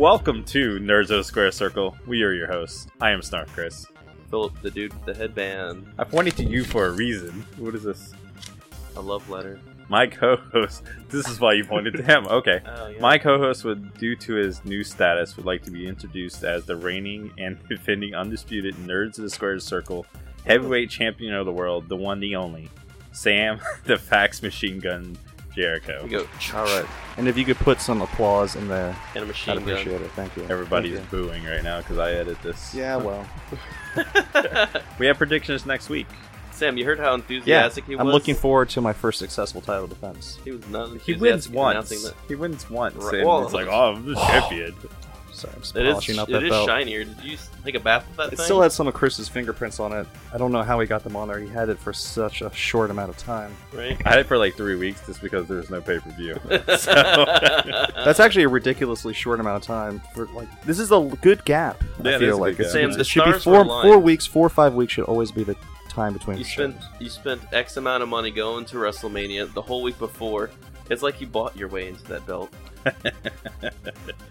Welcome to Nerds of the Square Circle. We are your hosts. I am Snarf Chris. Philip, the dude with the headband. I pointed to you for a reason. What is this? A love letter. My co-host. This is why you pointed to him. Okay. Oh, yeah. My co-host would, due to his new status, would like to be introduced as the reigning and defending undisputed Nerds of the Square Circle heavyweight champion of the world, the one, the only, Sam, the Fax Machine Gun Jericho. we go. All right. And if you could put some applause in there, And a I'd appreciate gun. it. Thank you. Everybody's Thank you. booing right now because I edit this. Yeah, well. We have predictions next week. Sam, you heard how Yeah, enthusiastic he was? I'm looking forward to my first successful title defense. He was not He wins once. that. He wins once. Right, and well- it's like, oh, I'm the champion. Sorry, I'm just It is, polishing up it that is belt. shinier. Did you take a bath with that It thing? still had some of Chris's fingerprints on it. I don't know how he got them on there. He had it for such a short amount of time. right? I had it for like three weeks just because there was no pay per view. so, That's actually a ridiculously short amount of time for like. This is a good gap. Yeah, I it is feel a like good It's- gap. Sam, it the should be stars four aligned. four weeks, four or five weeks should always be the time between. You shows. you spent X amount of money going to WrestleMania the whole week before. It's like you bought your way into that belt.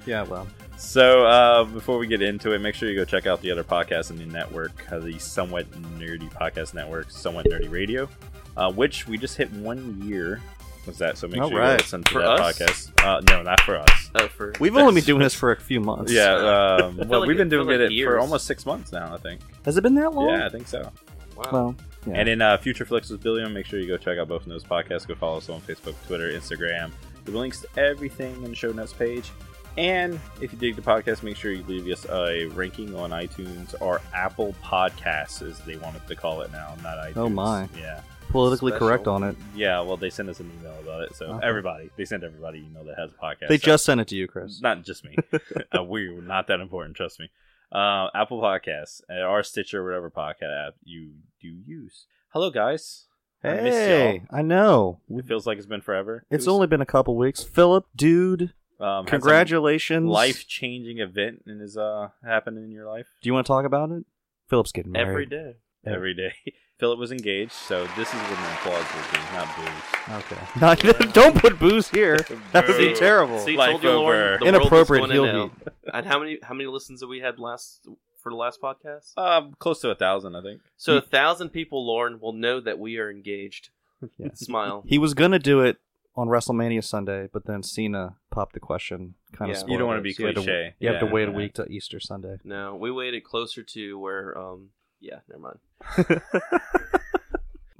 Yeah, well. So uh, before we get into it, make sure you go check out the other podcasts in the network, uh, the Somewhat Nerdy Podcast Network, Somewhat Nerdy Radio, uh, which we just hit one year. Was that so? Make All sure right. you listen to For that us? podcast. Uh, no, not for us. Uh, for We've only been doing this for a few months. Yeah, um, well, like we've it- been doing feel like it for almost six months now. I think. Has it been that long? Yeah, I think so. Wow. Well, yeah. And in uh, Future Flicks with Billion, make sure you go check out both of those podcasts. Go follow us on Facebook, Twitter, Instagram. The links to everything in the show notes page. And if you dig the podcast, make sure you leave us a ranking on iTunes or Apple Podcasts, as they wanted to call it now, not iTunes. Oh, my. Yeah, politically Special. correct on it. yeah. Well, they sent us an email about it, so Uh-huh. everybody they sent everybody an email that has a podcast. They So- just sent it to you, Chris. not just me. uh, we're not that important, trust me. Uh, Apple Podcasts uh, or Stitcher, whatever podcast app you do use. Hello, guys. I missed Hey, I know. It feels like it's been forever. It's It was, only been a couple weeks. Philip, dude, um, congratulations. life-changing event in his uh happening in your life Do you want to talk about it? Philip's getting married. Every day. Yeah. every day. Philip was engaged, so this is when the applause would be, not booze. Okay. Not, don't put booze here. That would be Boo. terrible. See, Life told you, Lauren, over. the Inappropriate going to heel heat. And how many how many listens have we had last for the last podcast? Um, close to a thousand, I think. So a thousand people, Lauren, will know that we are engaged. Yeah. Smile. He was gonna do it on WrestleMania Sunday, but then Cena popped the question. Kind of. You don't wanna be you have to- cliche. You have to Yeah, wait a week to Easter Sunday. No, we waited closer to where. Um, yeah, never mind.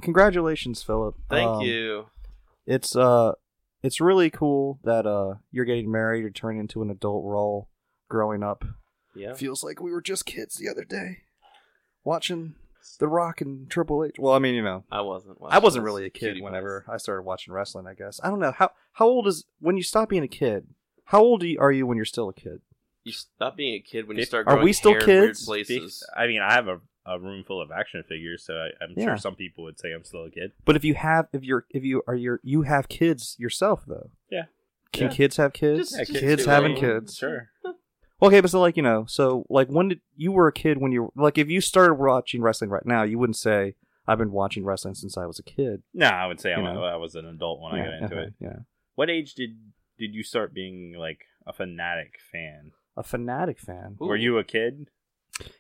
Congratulations, Philip. Thank Um, you. It's uh, it's really cool that uh, you're getting married. You're turning into an adult role, growing up. Yeah. Feels like we were just kids the other day, watching The Rock and Triple H. Well, I mean, you know, I wasn't. I wasn't really a kid cutie whenever I started watching wrestling. I guess I don't know how how old is when you stop being a kid. How old are you, when you're still a kid? You stop being a kid when you start. Are we still hair in weird kids? Places. I mean, I have a, a room full of action figures, so I, I'm Yeah. sure some people would say I'm still a kid. But if you have if you're if you are you you have kids yourself though. Yeah. Can Yeah. kids have kids? Just- Yeah, just kids having kids. Sure. Okay, but so like you know, so like when did you were a kid when you like if you started watching wrestling right now, you wouldn't say I've been watching wrestling since I was a kid. No, I would say I'm a. I was an adult when I got into uh-huh, it. Yeah, What age did did you start being like a fanatic fan? a fanatic fan. Ooh. Were you a kid?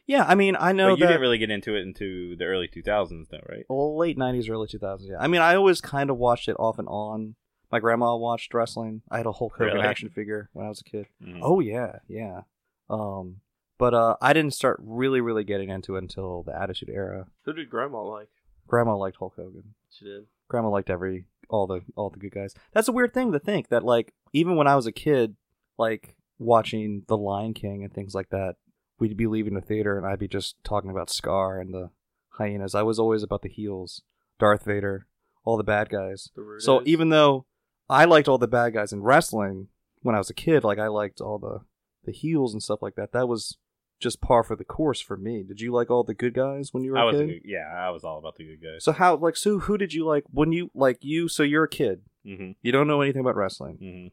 Yeah, I mean I know but you that didn't really get into it into the early 2000s, though, right? well, late '90s, early 2000s. Yeah, I mean I always kind of watched it off and on. My grandma watched wrestling. I had a Hulk Hogan Really? action figure when I was a kid. Mhm. Oh yeah, yeah. Um, but uh, I didn't start really, really getting into it until the Attitude Era. Who did Grandma like? Grandma liked Hulk Hogan. She did. Grandma liked every all the all the good guys. That's a weird thing to think that like even when I was a kid, like watching The Lion King and things like that, we'd be leaving the theater and I'd be just talking about Scar and the hyenas. I was always about the heels, Darth Vader, all the bad guys. The So even though I liked all the bad guys in wrestling when I was a kid, like I liked all the the heels and stuff like that. That was just par for the course for me. Did you like all the good guys when you were I a was, a kid? good, yeah, I was all about the good guys. So how like so who did you like when you like you so you're a kid. hmm You don't know anything about wrestling. hmm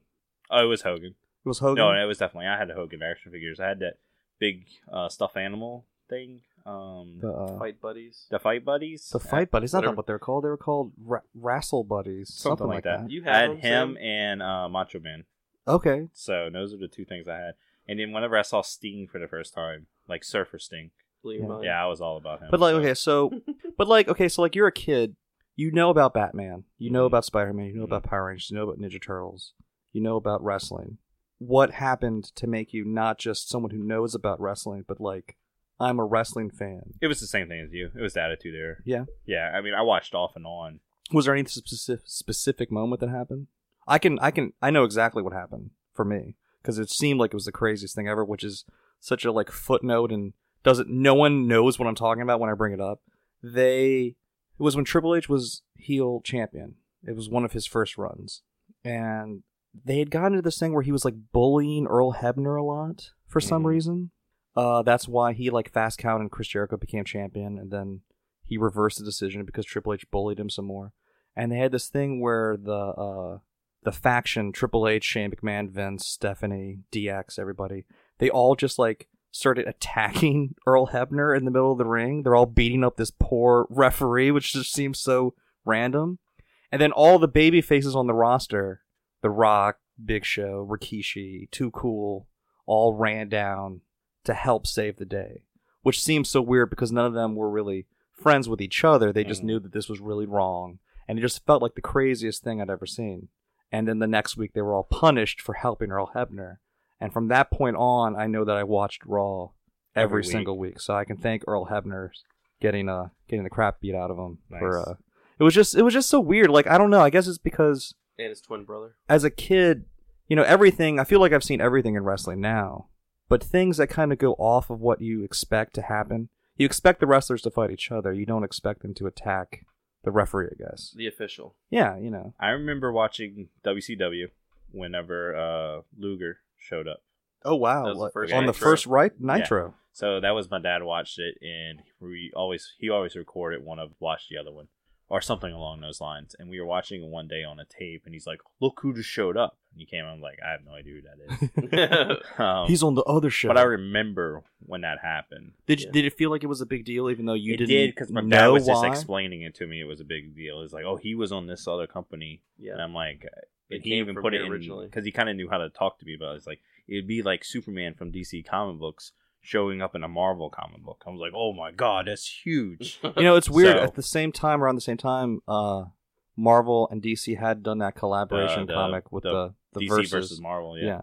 Oh, it was Hogan. It was Hogan. No, it was definitely. I had the Hogan action figures. I had that big uh, stuffed animal thing. Um, the, uh, Fight buddies. the fight buddies. the fight buddies. Not whatever. what they're called. They were called ra- wrestle buddies. something, Something, like that. You I had him Sam? and uh, Macho Man. Okay. So those are the two things I had. And then whenever I saw Sting for the first time, like Surfer Sting, Yeah. mind. yeah, I was all about him. But like, so- okay, so, but like, okay, so like, you're a kid. You know about Batman. You know Mhm. about Spider Man. You know Mhm. about Power Rangers. You know about Ninja Turtles. You know about wrestling. What happened to make you not just someone who knows about wrestling, but like, I'm a wrestling fan? it was the same thing as you. It was the attitude era. Yeah. Yeah, I mean, I watched off and on. Was there any specific specific moment that happened? I can, I can, I know exactly what happened for me because it seemed like it was the craziest thing ever, which is such a like footnote and doesn't. No one knows what I'm talking about when I bring it up. They it was when Triple H was heel champion. It was one of his first runs, and they had gotten into this thing where he was like bullying Earl Hebner a lot for some Mhm. reason. Uh, that's why he like fast count and Chris Jericho became champion, and then he reversed the decision because Triple H bullied him some more. And they had this thing where the uh, the faction Triple H, Shane McMahon, Vince, Stephanie, DX, everybody, they all just like started attacking Earl Hebner in the middle of the ring. They're all beating up this poor referee, which just seems so random. And then all the baby faces on the roster, The Rock, Big Show, Rikishi, Too Cool, all ran down to help save the day. Which seems so weird because none of them were really friends with each other. They just Mhm. knew that this was really wrong. And it just felt like the craziest thing I'd ever seen. And then the next week they were all punished for helping Earl Hebner. And from that point on, I know that I watched Raw every, Every week. single week. So I can thank Earl Hebner getting uh getting the crap beat out of him for uh it was just it was just so weird. Like I don't know. I guess it's because And his twin brother. as a kid, you know, everything I feel like I've seen everything in wrestling now. But things that kind of go off of what you expect to happen. You expect the wrestlers to fight each other. You don't expect them to attack the referee, I guess. The official. Yeah, you know. I remember watching WCW whenever uh, Luger showed up. Oh wow. The first on the first right Nitro. So that was my dad watched it, and we always he always recorded one of watched the other one or something along those lines. And we were watching it one day on a tape, and he's like, "Look who just showed up!" And he came. I'm like, I have no idea who that is. um, He's on the other show. but I remember when that happened. did you, Yeah. did it feel like it was a big deal even though you it didn't did because my know dad was why? just explaining it to me. It was a big deal. It's like, oh, he was on this other company, yeah. and. I'm like, It and he even put it in originally. because he kind of knew how to talk to me about. it. It's like it'd be like Superman from DC comic books showing up in a Marvel comic book. I was like, oh my god, that's huge. You know, it's weird. So- At the same time, around the same time, uh, Marvel and DC had done that collaboration The- the- comic with the the, DC versus. versus Marvel, yeah. yeah.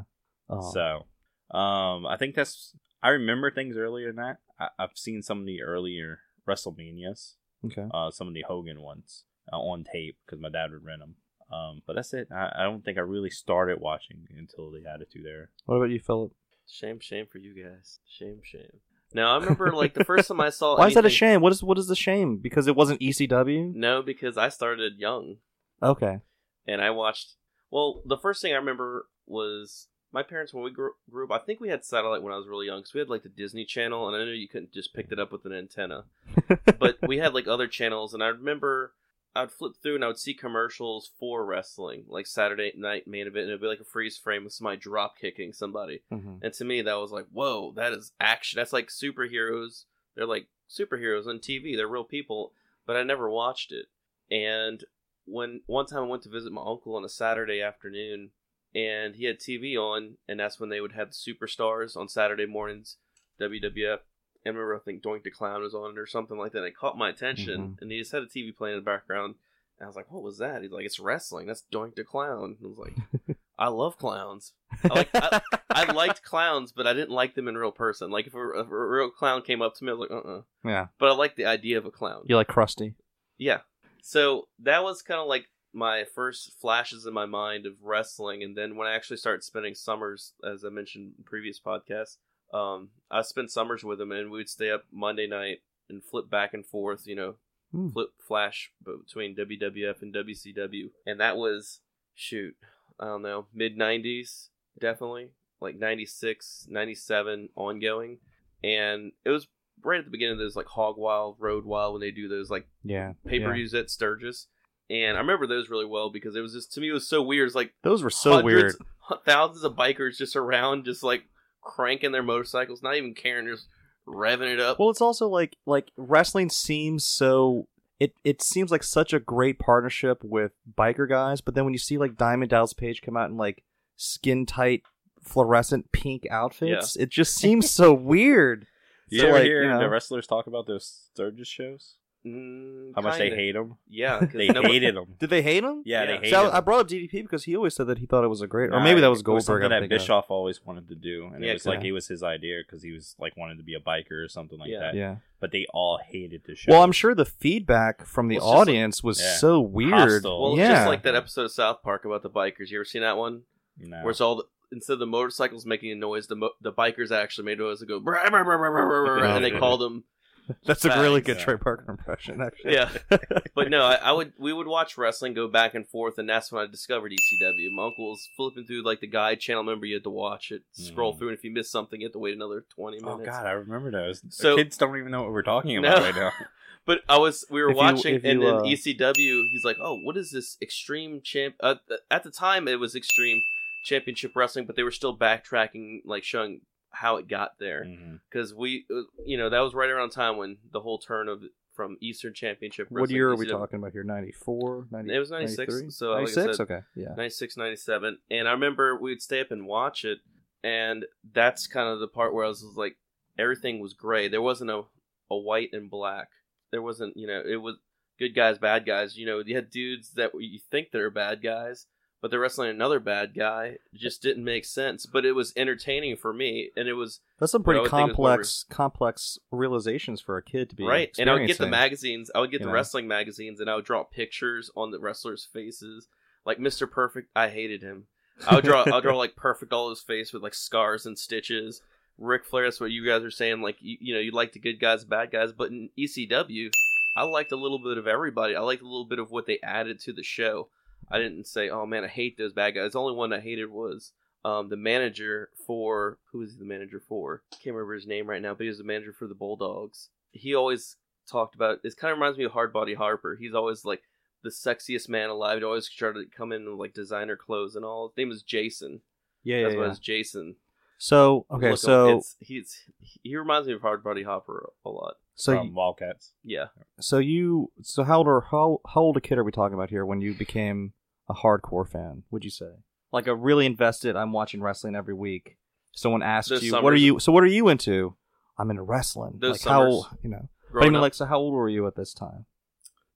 Uh, So, um, I think that's. I remember things earlier than that. I, I've seen some of the earlier WrestleManias, okay. uh, some of the Hogan ones uh, on tape because my dad would rent them. Um, but that's it. I, I don't think I really started watching until the Attitude Era. What about you, Philip? Shame, shame for you guys. Shame, shame. Now I remember like the first time I saw. Why is that a shame? What is what is the shame? Because it wasn't ECW. No, because I started young Okay. and I watched. Well, the first thing I remember was my parents when we grew, grew up. I think we had satellite when I was really young, because we had like the Disney Channel, and I know you couldn't just pick it up with an antenna, but we had like other channels, and I remember I'd flip through and I would see commercials for wrestling, like Saturday night main event, and it'd be like a freeze frame with somebody drop kicking somebody. Mhm. And to me, that was like, whoa, that is action. That's like superheroes. They're like superheroes on TV. They're real people. But I never watched it. And when one time I went to visit my uncle on a Saturday afternoon, and he had TV on, and that's when they would have the superstars on Saturday mornings, WWF. And I remember, I think Doink the Clown was on it or something like that. It caught my attention, Mhm. and he just had a TV playing in the background. And I was like, what was that? He's like, it's wrestling. That's Doink the Clown. And I was like, I love clowns. I like I, I liked clowns, but I didn't like them in real person. Like if a, if a real clown came up to me, I was like, uh, uh yeah. But I like the idea of a clown. You like Krusty? Yeah. So that was kind of like my first flashes in my mind of wrestling, and then when I actually started spending summers, as I mentioned in previous podcasts, um, I spent summers with him, and we would stay up Monday night and flip back and forth. You know, Hmm. flip flash between WWF and WCW, and that was shoot, I don't know, mid '90s, definitely like 96, 97 ongoing, and it was right at the beginning of those like Hog Wild, Road Wild when they do those like Yeah. pay per yeah. views at Sturgis. And I remember those really well because it was just to me it was so weird. It's like Those were so weird. hundreds, hu- thousands of bikers just around, just like cranking their motorcycles, not even caring, just revving it up. Well, it's also like like wrestling seems so it it seems like such a great partnership with biker guys, but then when you see like Diamond Dallas Page come out in like skin tight fluorescent pink outfits. It just seems so weird. You So, ever like, hear you know- the wrestlers talk about those Sturgis shows? Mm, How much they kinda. hate him? Yeah, 'cause They nobody- hated him. Did they hate him? Yeah, Yeah. they hated So I, I him. brought up DDP because he always said that he thought it was a great, or maybe that was it Goldberg. something I'm that thinking of. Bischoff always wanted to do, and Yeah, it was like okay. it was his idea because he was like wanted to be a biker or something like Yeah. that. Yeah. But they all hated the show. Well, I'm sure the feedback from the Well, it's just like- audience was Yeah. so weird. Hostile. Well, it's yeah. just like that episode of South Park about the bikers. You ever seen that one? no. Where it's all the, instead of the motorcycles making a noise, the mo- the bikers actually made noise that go, "Brr, brr, brr, brr, brr, brr," and they called them. That's a really good Yeah. Trey Parker impression, actually. Yeah, but no, I, I would we would watch wrestling go back and forth, and that's when I discovered ECW. My uncle was flipping through like the guide channel. Remember, you had to watch it, scroll Mm. through, and if you missed something, you had to wait another twenty minutes. Oh God, I remember those. So- the kids don't even know what we're talking No. about right now. But I was we were If you- watching, if and you, then uh, ECW. He's like, "Oh, what is this extreme champ?" Uh, at the time, it was extreme championship wrestling, but they were still backtracking, like showing how it got there. Because we, uh, you know, that was right around time when the whole turn of from Eastern Championship. What year are we ECW. talk about here? 94? 90, It was 96, 93? so like I 96? said- okay, yeah. 96, 97. And I remember we'd stay up and watch it, and that's kind of the part where I was like, everything was gray. There wasn't a, a white and black. There wasn't, you know, it was good guys, bad guys. You know, you had dudes that you think they're bad guys, but they're wrestling another bad guy. It just didn't make sense. But it was entertaining for me, and it was That's some pretty would think it was complex complex realizations for a kid to be right. And I would get the magazines. I would get the know. wrestling magazines, and I would draw pictures on the wrestlers' faces. Like Mr. Perfect, I hated him. I would draw. I'll draw like perfect all his face with like scars and stitches. Ric Flair, that's what you guys are saying. Like you, you know, you like the good guys, bad guys, but in ECW, I liked a little bit of everybody. I liked a little bit of what they added to the show. I didn't say, "Oh man, I hate those bad guys." The only one I hated was um, the manager for who was the manager for? Can't remember his name right now, but he was the manager for the Bulldogs. He always talked about. It kind of reminds me of Hard Body Harper. He's always like the sexiest man alive. He always tried to come in with like designer clothes and all. His name is Jason. Yeah, yeah, That's what yeah. it's Jason. So, okay, Look so it's, he's he reminds me of Hard Body Hopper a lot. so from Wildcats. Yeah, so you so how old are how how old a kid are we talking about here when you became a hardcore fan? Would you say like a really invested? I'm watching wrestling every week. Someone asks Those you, "What are you?" So what are you into? I'm into wrestling. Those like how summers you know? But I mean, up. like, so how old were you at this time?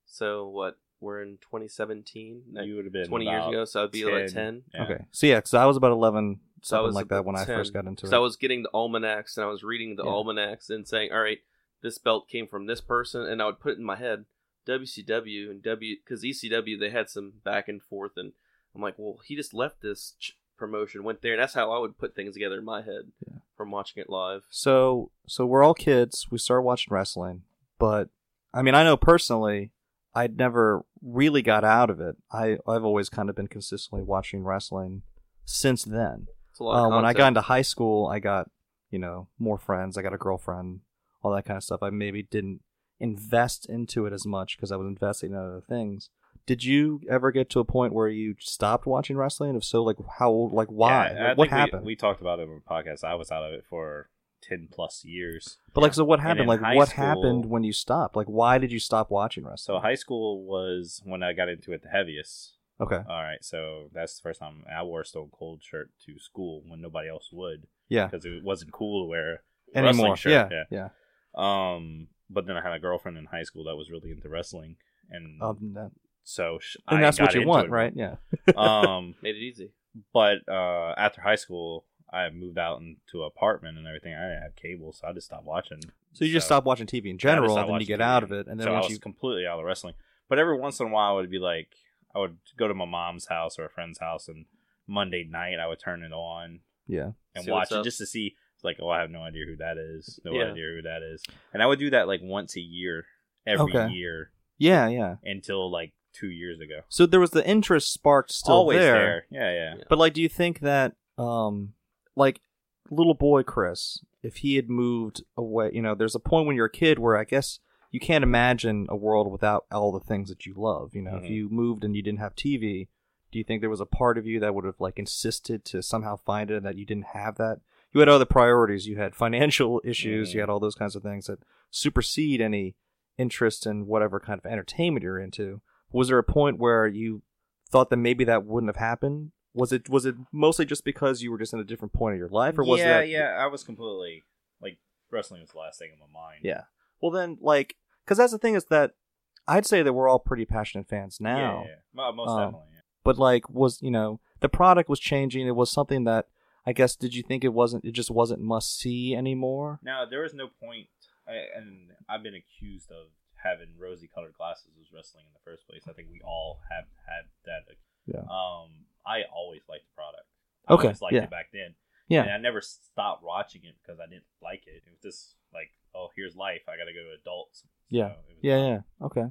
so what? We're in 2017. You would have been 20 years ago, so I'd be like 10. 10. Yeah. Okay, so yeah, because I was about 11, So I something was like that about when I first got into it. So. I was getting the almanacs and I was reading the Yeah. almanacs and saying, all right, this belt came from this person, and I would put it in my head, WCW and W, because ECW they had some back and forth, and I'm like, well, he just left this ch- promotion, went there, and that's how I would put things together in my head Yeah. from watching it live. So so we're all kids. We started watching wrestling, but I mean, I know personally, I'd never really got out of it. I I've always kind of been consistently watching wrestling since then. It's a lot. Of Uh, when I got into high school, I got you know more friends. I got a girlfriend, all that kind of stuff. I maybe didn't invest into it as much because I was investing in other things. Did you ever get to a point where you stopped watching wrestling? If so, like how old? Like why? Yeah, Like, what think we- happened? We, talked about it on the podcast. I was out of it for ten plus years. But like, so what happened? Like, what school- happened when you stopped? Like, why did you stop watching wrestling? So high school was when I got into it the heaviest. okay, All right, so that's the first time I wore a Stone Cold shirt to school when nobody else would yeah, because it wasn't cool to wear anymore. shirt. Yeah, yeah. Um, but then I had a girlfriend in high school that was really into wrestling, and Um, that- so sh- and I that's what got you want, it. right? Yeah. um, made it easy. but uh, after high school, I moved out into an apartment and everything. I didn't have cable, so I just stopped watching. So you just stopped watching TV in Yeah, I just general, and then you get TV. out of it, and then so I was you completely out of wrestling. But every once in a while, I would be like, I would go to my mom's house or a friend's house, and Monday night I would turn it on yeah, and See watch it up. just to see. Like, oh, I have no idea who that is. No Yeah. idea who that is. And I would do that like once a year, every Okay. year yeah, yeah. until like two years ago. So there was the interest sparked still Always there, there. Yeah, yeah. Yeah. but like, do you think that, um, like, little boy Chris, if he had moved away, you know, there's a point when you're a kid where I guess you can't imagine a world without all the things that you love. You know, if Mhm. you moved and you didn't have TV, do you think there was a part of you that would have like insisted to somehow find it and that you didn't have that? You had other priorities. You had financial issues. You Mhm. had all those kinds of things that supersede any interest in whatever kind of entertainment you're into. Was there a point where you thought that maybe that wouldn't have happened Was it was it mostly just because you were just in a different point of your life, or was yeah, that yeah. I was completely like wrestling was the last thing in my mind. Yeah. Well, then, like, because that's the thing is that I'd say that we're all pretty passionate fans now. yeah, yeah. Mo- most Um, definitely. Yeah. But like, was you know the product was changing? It was something that I guess did you think it wasn't? It just wasn't must see anymore. Now there was no point, I, and I've been accused of having rosy-colored glasses as wrestling in the first place. I think we all have had that. Yeah. Um, I always liked the product. I Okay, always liked yeah. it back then. Yeah. And I never stopped watching it because I didn't like it. It was just like, oh, here's life. I got to go to adults. Yeah. Yeah, fun. yeah. Okay.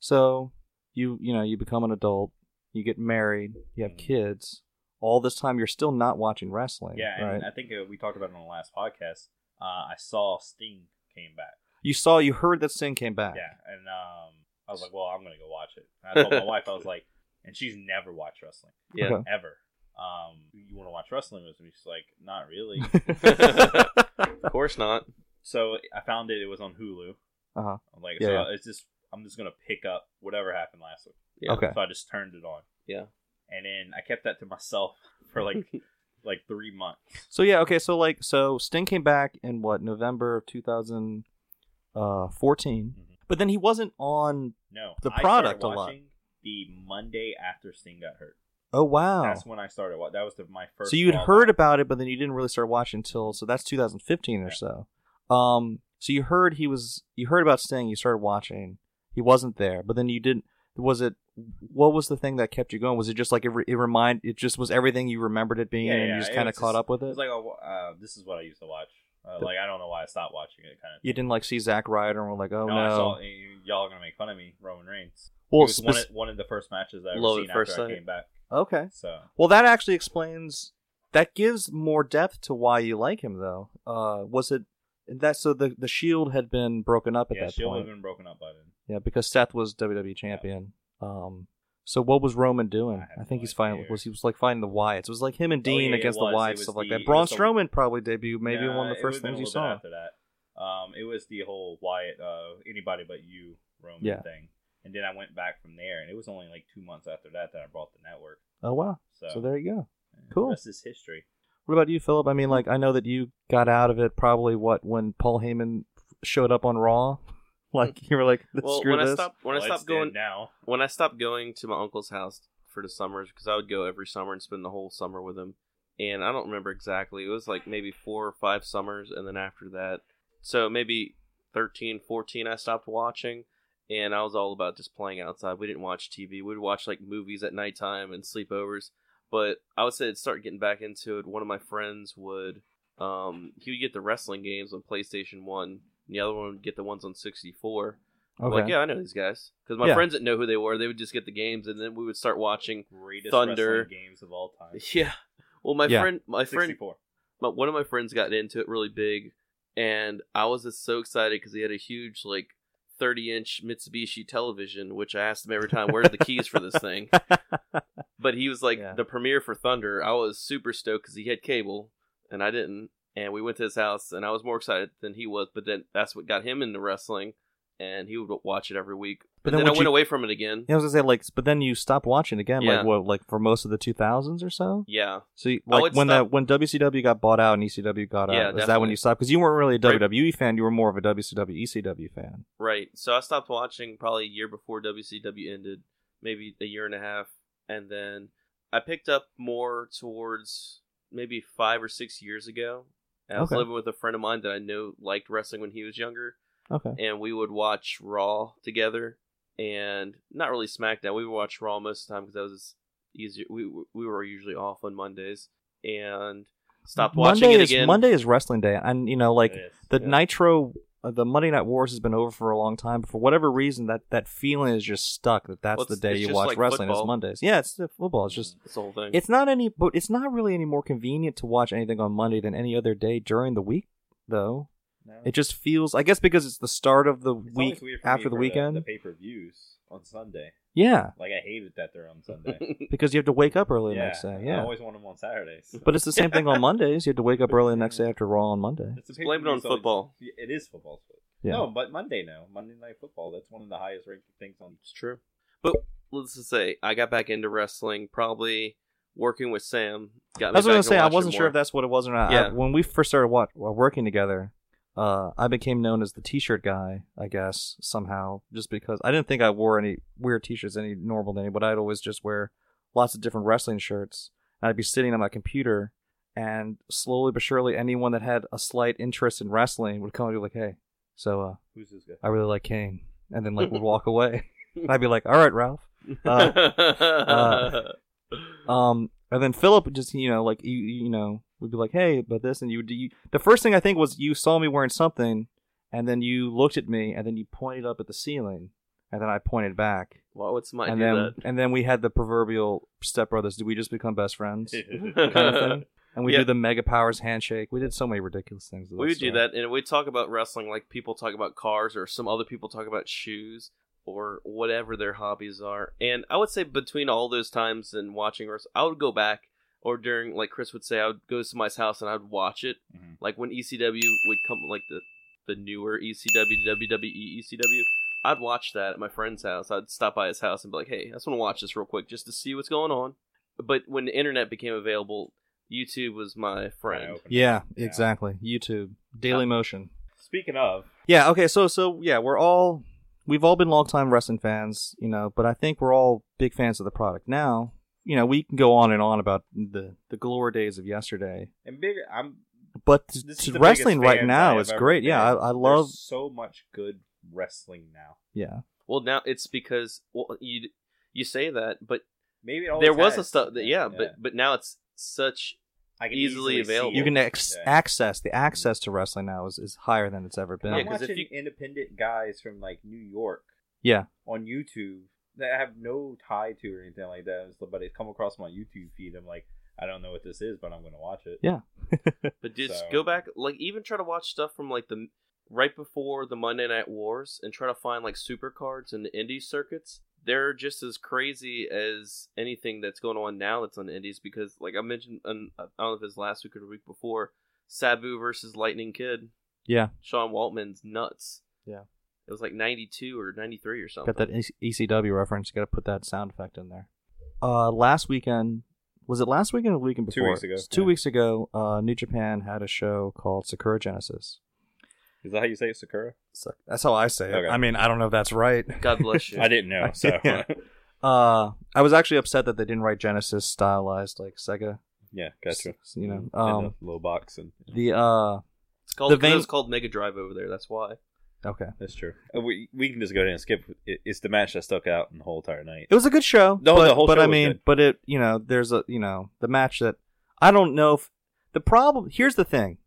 So you you know you become an adult, you get married, you have Mhm. kids. All this time you're still not watching wrestling. Yeah, and right. I think uh, we talked about it on the last podcast. Uh, I saw Sting came back. You saw, you heard that Sting came back. Yeah, and um, I was like, well, I'm gonna go watch it. And I told my wife, I was like, and she's never watched wrestling Yeah. Okay. ever. Um, you want to watch wrestling with me? She's like, not really. of course not. so I found it. It was on Hulu. Uh-huh. I'm like, Yeah, so yeah. it's just I'm just gonna pick up whatever happened last week. Yeah. Okay. So I just turned it on. Yeah. And then I kept that to myself for like like three months. So yeah, okay. So like, so Sting came back in what November of 2014, Mhm. but then he wasn't on. No, The product a lot. The Monday after Sting got hurt. Oh wow! That's when I started. That was the, my first. So you had Raw heard about it, but then you didn't really start watching until so that's 2015 or so. Um, so you heard he was you heard about Sting, you started watching. He wasn't there, but then you didn't. Was it? What was the thing that kept you going? Was it just like it, re, it remind? It just was everything you remembered it being, Yeah, and yeah, you just kind of caught just- up with It it. was like, oh, uh, this is what I used to watch. Uh, like I don't know why I stopped watching it. Kind of. you didn't like see Zack Ryder and were like, oh no, no. Saw, y'all are gonna make fun of me. Roman Reigns. well, it was one, of, one of the first matches I ever seen after first I came back. okay. So Well, that actually explains. That gives more depth to why you like him, though. Uh, was it that so the the Shield had been broken up at yeah, that Shield point? had been broken up by then. Yeah, because Seth was WWE champion. Um, so what was Roman doing? I I, think no he's fighting. Was he was like fighting the Wyatts? It was like him and Oh, Dean yeah, against the. Wyatts, stuff like that. Braun was the- Strowman probably debuted, maybe one of the first things you saw. After that, um, it was the whole Wyatt, uh, anybody but you Roman Yeah. thing, and then I went back from there, and it was only like two months after that that I brought the network. Oh wow! So, So there you go. yeah, cool. The rest is history. What about you, Philip? I mean, like I know that you got out of it probably what when Paul Heyman showed up on Raw. Like you were like, Well, screw when I this. stopped when Well, I stopped going now. when I stopped going to my uncle's house for the summers because I would go every summer and spend the whole summer with him. And I don't remember exactly. It was like maybe four or five summers, and then after that, so maybe 13, 14, I stopped watching. And I was all about just playing outside. We didn't watch TV. We'd watch like movies at nighttime and sleepovers. But I would say I'd start getting back into it. One of my friends would, um, he would get the wrestling games on PlayStation One, and the other one would get the ones on sixty four. okay. Like, yeah, I know these guys because my Yeah. friends didn't know who they were. They would just get the games, and then we would start watching. Greatest Thunder. wrestling games of all time. Yeah. Well, my Yeah. friend, my friend, 64. my, one of my friends got into it really big, and I was just so excited because he had a huge like thirty inch Mitsubishi television, which I asked him every time, "Where's the keys for this thing?" But he was like Yeah. the premiere for Thunder. I was super stoked because he had cable and I didn't. And we went to his house, and I was more excited than he was. But then that's what got him into wrestling, and he would watch it every week. But But then then, I went you- away from it again. Yeah, I was gonna say like, but then you stopped watching again, Yeah. like what, like for most of the 2000s or so. Yeah, So, you, oh, like when stop- that when WCW got bought out and ECW got Yeah, out, is that when you stopped? Because you weren't really a Right. WWE fan; you were more of a WCW ECW fan. right. So I stopped watching probably a year before WCW ended, maybe a year and a half, and then I picked up more towards maybe five or six years ago. I was Okay. living with a friend of mine that I know liked wrestling when he was younger, Okay. and we would watch Raw together, and not really SmackDown. We watched Raw most of the time because that was easier. We we were usually off on Mondays, and stopped watching Monday it is again. Monday is wrestling day, and you know, like the Yeah. Nitro, uh, the Monday Night Wars has been over for a long time. But for whatever reason, that that feeling is just stuck. That that's Well, the day you watch like wrestling. It's. Mondays. Yeah, it's the football. It's just That's the whole thing. it's not any, but it's not really any more convenient to watch anything on Monday than any other day during the week, though. No. It just feels, I guess, because it's the start of the It's week weird for me after the for weekend. The, pay per views on Sunday. yeah, Like I hated that they're on Sunday. because you have to wake up early the next day. Yeah. I always want them on Saturdays. but it's the same thing on Mondays. You have to wake up early the next day after Raw on Monday. It's the Blame it on pay-per-views always- football. It is football. Yeah. No, but Monday now. Monday Night Football. That's one of the highest ranked things on. It's true. But let's just say I got back into wrestling probably working with Sam got me I was back gonna say I wasn't sure more. if that's what it was or not. I- Yeah. when we first started wa- working together, uh, I became known as the T-shirt guy. I guess somehow, just because I didn't think I wore any weird T-shirts any normal than but I'd always just wear lots of different wrestling shirts. And I'd be sitting on my computer, and slowly but surely, anyone that had a slight interest in wrestling would come and be like, "Hey, so uh, Who's this guy? I really like Kane," and then like would walk away. I'd be like, "All right, Ralph." uh, Um, and then Philip would just you know like you you know would be like, hey, but this, and you, you the first thing I think was you saw me wearing something, and then you looked at me, and then you pointed up at the ceiling, and then I pointed back, Why would somebody and do then and then we had the proverbial stepbrothers. Did we just become best friends? kind of. And we Yeah. did the Mega Powers handshake. We did so many ridiculous things. we would do that, and we talk about wrestling like people talk about cars, or some other people talk about shoes, or whatever their hobbies are. And I would say between all those times and watching wrestling, I would go back, or during like Chris would say, I would go to somebody's house and I'd watch it. Mhm. Like when ECW would come, like the the newer ECW, WWE ECW. I'd watch that at my friend's house. I'd stop by his house and be like, "Hey, I just want to watch this real quick just to see what's going on." But when the internet became available, YouTube was my friend. Yeah, Yeah. exactly. YouTube, Daily Motion. Speaking of, Yeah, okay, so so yeah, we're all we've all been longtime wrestling fans, you know, but I think we're all big fans of the product. Now, you know, we can go on and on about the the glory days of yesterday. and bigger, I'm But to, to wrestling right now is have ever great. Yeah, I, been. I There's love so much good wrestling now. yeah. Well, now it's because well, you you say that, but Maybe it there was a stuff that yeah, but but now it's such I can easily see available. You can ex- Yeah. access the access to wrestling now is, is higher than it's ever been. I'm Yeah, 'cause if watching you- independent guys from like New York Yeah. on YouTube that have no tie to or anything like that. But they come across my YouTube feed. I'm like, I don't know what this is, but I'm going to watch it. Yeah. But just So- go back, like even try to watch stuff from like the right before the Monday Night Wars, and try to find like super cards in the indie circuits. They're just as crazy as anything that's going on now that's on the indies because, like I mentioned, on, I don't know if it was last week or the week before, Sabu versus Lightning Kid. Yeah. Sean Waltman's nuts. Yeah. It was like ninety two or ninety three or something. Got that E- ECW reference. You got to put that sound effect in there. Uh, last weekend was it last weekend or the weekend Two before? weeks ago, Two yeah. weeks ago, uh, New Japan had a show called Sakura Genesis. Is that how you say it, Sakura? So that's how I say it. Okay. I mean, I don't know if that's right. God bless you. I didn't know. So Yeah. Uh, I was actually upset that they didn't write Genesis stylized like Sega. yeah, gotcha. s- You know, In um, the little box, and the uh, It's called The 'cause vein- it's called Mega Drive over there. That's why. okay, that's true. Uh, We we can just go ahead and skip. It, it's the match that stuck out in the whole entire night. it was a good show. No, but, the whole but show I was mean, good. but it, you know, there's a, you know, the match that I don't know if the problem. Here's the thing,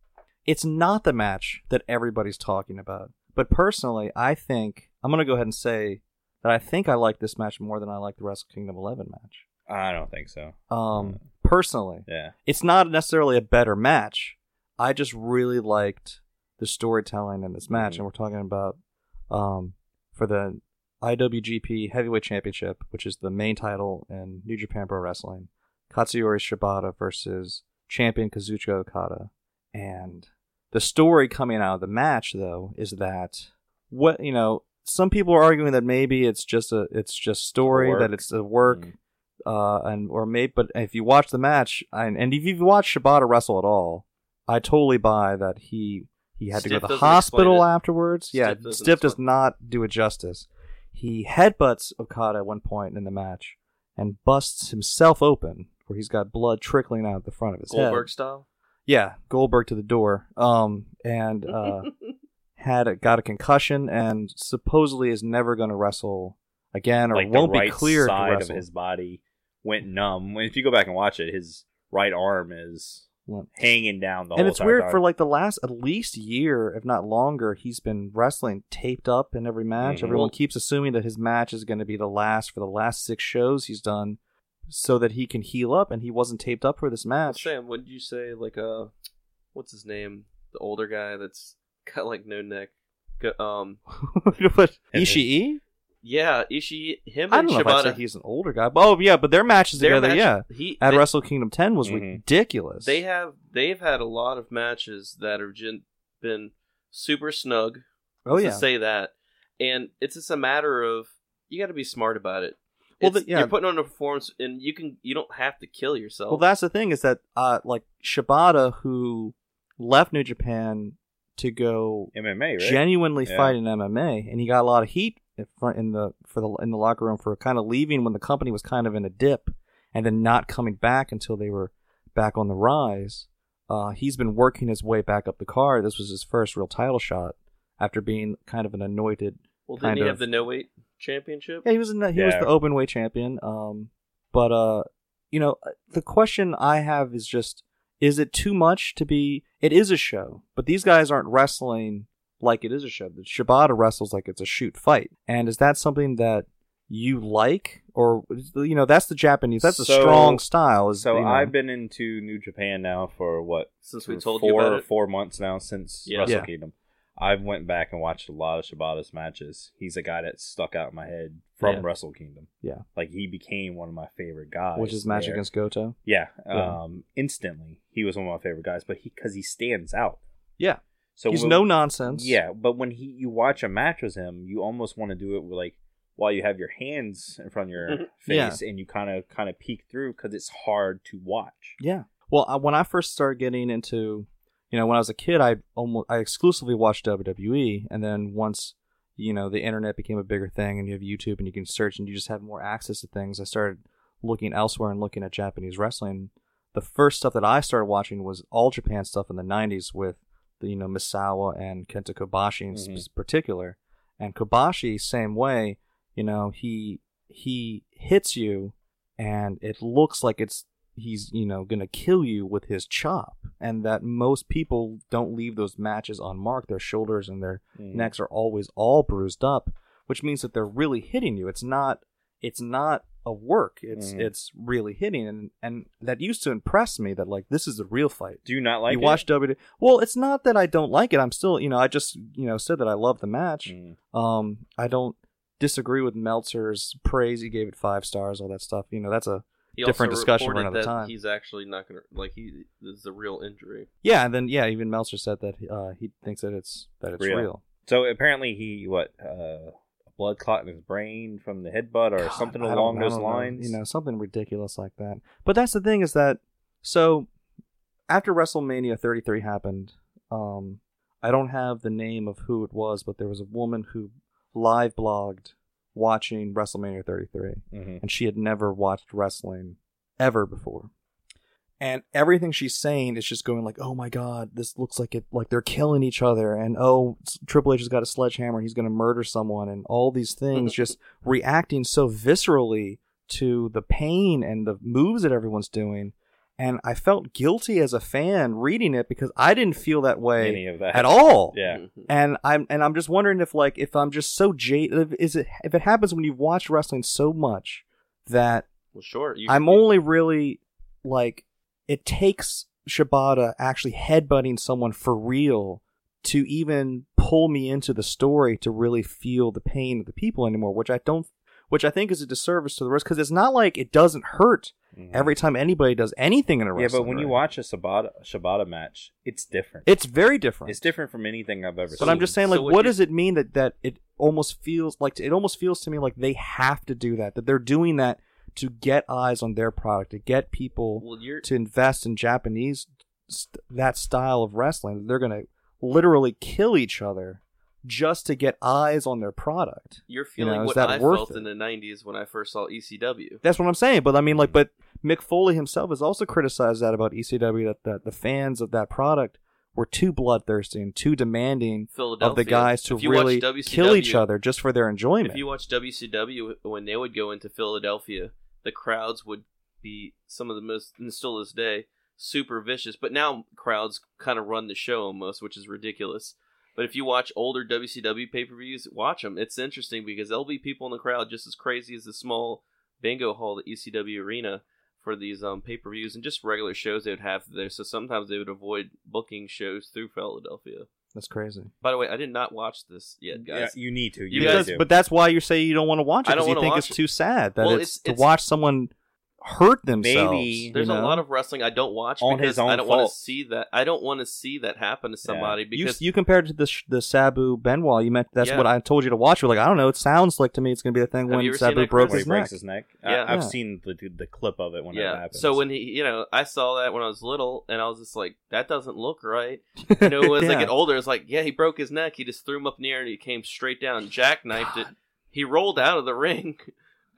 it's not the match that everybody's talking about. But personally, I think I'm gonna go ahead and say that I think I like this match more than I like the Wrestle Kingdom 11 match. I don't think so. Um, personally, Yeah, it's not necessarily a better match. I just really liked the storytelling in this match, Mhm. and we're talking about um, for the IWGP Heavyweight Championship, which is the main title in New Japan Pro Wrestling. Katsuyori Shibata versus champion Kazuchika Okada, and the story coming out of the match though is that what you know. Some people are arguing that maybe it's just a it's just story Work. that it's a work Mhm. uh, and or maybe, but if you watch the match, and, and if you've watched Shibata wrestle at all, I totally buy that he he had to go to the hospital afterwards. yeah, Stiff doesn't Stiff does not do it justice. He headbutts Okada at one point in the match and busts himself open, where he's got blood trickling out the front of his Goldberg head. style. Yeah, Goldberg to the door. Um, and uh, had a, got a concussion and supposedly is never going to wrestle again or like won't the right be cleared to side of his body went numb. If you go back and watch it, his right arm is Well, hanging down the and whole it's weird time. for like the last at least year, if not longer, he's been wrestling taped up in every match. Mhm. Everyone keeps assuming that his match is going to be the last for the last six shows he's done, so that he can heal up. And he wasn't taped up for this match. Sam, what did you say? Like, uh, what's his name? The older guy that's got like no neck. Um, but Ishii, yeah, Ishii, him I and don't know if I'd say Shibata. he's an older guy. But, oh yeah, but their matches their together, match- yeah, he at they, Wrestle Kingdom 10 was Mhm. ridiculous. they have they've had a lot of matches that have gen- been super snug. oh Let's yeah, just say that, and it's just a matter of you got to be smart about it. Well, the- yeah. you're putting on a performance, and you can you don't have to kill yourself. Well, that's the thing is that uh, like Shibata, who left New Japan to go MMA, right? genuinely Yeah. fight in MMA, and he got a lot of heat in front in the for the in the locker room for kind of leaving when the company was kind of in a dip, and then not coming back until they were back on the rise. Uh, he's been working his way back up the card. This was his first real title shot after being kind of an anointed. well, didn't he of- have the no weight championship? Yeah, he was in the, he was the open weight champion. Um, but uh, you know, the question I have is just: Is it too much to be? It is a show, but these guys aren't wrestling like it is a show. The Shibata wrestles like it's a shoot fight, and is that something that you like, or you know, that's the Japanese. That's a So- strong style. Is So you know, I've been into New Japan now for what Since we told four you about it. four months now since Yeah. Wrestle Yeah. Kingdom. I've went back and watched a lot of Shibata's matches. He's a guy that stuck out in my head from Yeah. Wrestle Kingdom. Yeah. like he became one of my favorite guys. which is match there. against Goto. Yeah, Yeah. um, instantly he was one of my favorite guys, but he because he stands out. Yeah, So he's when- no nonsense. Yeah, but when he you watch a match with him, you almost want to do it with like while you have your hands in front of your Yeah. face and you kind of kind of peek through because it's hard to watch. Yeah. Well, I, when I first started getting into, you know, when I was a kid, I almost I exclusively watched WWE, and then once you know the internet became a bigger thing, and you have YouTube, and you can search, and you just have more access to things, I started looking elsewhere and looking at Japanese wrestling. The first stuff that I started watching was all Japan stuff in the '90s with the you know Misawa and Kenta Kobashi in Mhm. s- particular, and Kobashi same way. You know he he hits you, and it looks like it's he's you know gonna kill you with his chop and that most people don't leave those matches unmarked their shoulders and their Mhm. necks are always all bruised up which means that they're really hitting you it's not it's not a work it's Mhm. it's really hitting and and that used to impress me that like this is a real fight Do you not like you it? watch WWE. Well, it's not that I don't like it. I'm still, you know, I just, you know, said that I love the match. Mm. Um, I don't disagree with Meltzer's praise. He gave it five stars, all that stuff. You know, that's a He different also discussion for reported another that time. He's actually not gonna like he this is a real injury. yeah. And then yeah, even Meltzer said that uh, he thinks that it's that it's Real. real. So apparently he what uh, a blood clot in his brain from the headbutt or God, something along those don't know. lines. You know, something ridiculous like that. But that's the thing is that so after WrestleMania 33 happened, um, I don't have the name of who it was, but there was a woman who live blogged watching WrestleMania 33, Mhm. and she had never watched wrestling ever before. And everything she's saying is just going like, "Oh my God, this looks like it, like they're killing each other," and "Oh, Triple H has got a sledgehammer, and he's going to murder someone," and all these things, just reacting so viscerally to the pain and the moves that everyone's doing. And I felt guilty as a fan reading it because I didn't feel that way Any of that at all. Yeah. Mhm. And I'm and I'm just wondering if like if I'm just so jaded is it if it happens when you've watched wrestling so much that Well, sure. You, I'm only really like it takes Shibata actually headbutting someone for real to even pull me into the story to really feel the pain of the people anymore, which I don't which I think is a disservice to the rest because it's not like it doesn't hurt Mhm. every time anybody does anything in a wrestling. yeah, but when you watch a Shibata Shibata match, it's different. it's very different. It's different from anything I've ever But seen. But I'm just saying, So like, what what you- does it mean that that it almost feels like it almost feels to me like they have to do that, that they're doing that to get eyes on their product, to get people well, to invest in Japanese st- that style of wrestling. They're gonna literally kill each other just to get eyes on their product. you're feeling know, what that I felt it? in the '90s when I first saw ECW. That's what I'm saying. But I mean, like, mm. but Mick Foley himself has also criticized that about ECW that that the fans of that product were too bloodthirsty and too demanding of the guys to really WCW, kill each other just for their enjoyment. If you watch WCW, when they would go into Philadelphia, the crowds would be some of the most, and still this day, super vicious. But now crowds kind of run the show almost, which is ridiculous. But if you watch older WCW pay per views, watch them. It's interesting because there'll be people in the crowd just as crazy as the small bingo hall at ECW Arena for these um, pay per views and just regular shows they would have there. So sometimes they would avoid booking shows through Philadelphia. That's crazy. By the way, I did not watch this yet, yeah, guys. you need to. You You really Because, do. but that's why you say you don't want to watch it I don't because you think watch it's it. too sad that Well, it's, it's- to watch someone hurt themselves. Maybe- There's you a lot of wrestling I don't watch On because his own I don't want to see that. I don't want to see that happen to somebody you, because you compared it to the the Sabu Benoit. You meant that's Yeah. what I told you to watch. You're like, I don't know. It sounds like to me it's going to be a thing Have when you ever seen Sabu broke his breaks neck. his neck. Yeah. I, I've Yeah. seen the the clip of it when it yeah. happens. So when he, you know, I saw that when I was little, and I was just like, that doesn't look right. You know, as I Yeah. get older, it's like, yeah, he broke his neck. He just threw him up in the air and he came straight down, jackknifed it. He rolled out of the ring,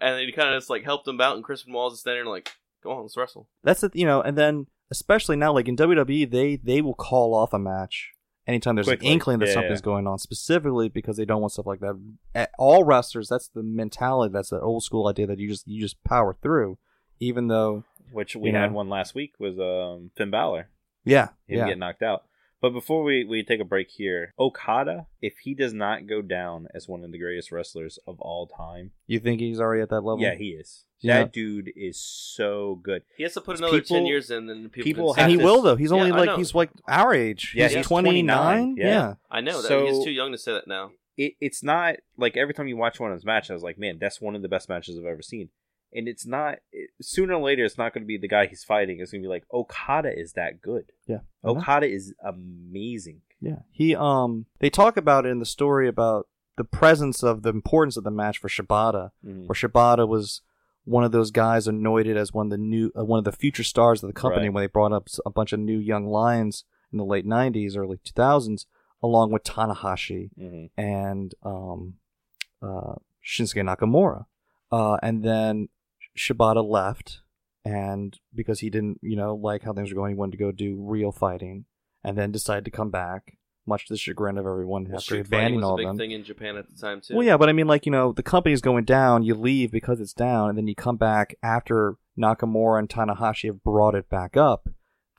and then he kind of just like helped him out. And Chris Benoit was standing there like, go on, let's wrestle. That's the you know, and then especially now, like in WWE, they they will call off a match anytime there's Quickly. an inkling that Yeah, something's yeah. going on, specifically because they don't want stuff like that. At all wrestlers, that's the mentality. That's the old school idea that you just you just power through, even though which we had know. one last week was um Finn Balor. yeah He didn't yeah get knocked out. But before we, we take a break here, Okada, if he does not go down as one of the greatest wrestlers of all time, you think he's already at that level? yeah, he is. Yeah. That dude is so good. He has to put It's another ten years in, and people, people can and he have this. will though. He's only Yeah, I like know. he's like our age. Yeah, he's, he's 29. 29, yeah. I know that So- he's too young to say that now. It, it's not like every time you watch one of his matches, I was like, man, that's one of the best matches I've ever seen. And it's not, it, sooner or later, it's not going to be the guy he's fighting. It's going to be like, Okada is that good. yeah. Know. Okada is amazing. Yeah. He um they talk about it in the story about the presence of the importance of the match for Shibata, Mhm. where Shibata was one of those guys anointed as one of the new uh, one of the future stars of the company Right. when they brought up a bunch of new young lions in the late 90s early 2000s along with Tanahashi Mhm. and um uh Shinsuke Nakamura. Uh and then Shibata left and because he didn't, you know, like how things were going, he wanted to go do real fighting and then decided to come back, much to the chagrin of everyone Well, after banning was all a of big them. thing in Japan at the time too. Well, yeah, but I mean, like you know, the company's going down. You leave because it's down, and then you come back after Nakamura and Tanahashi have brought it back up.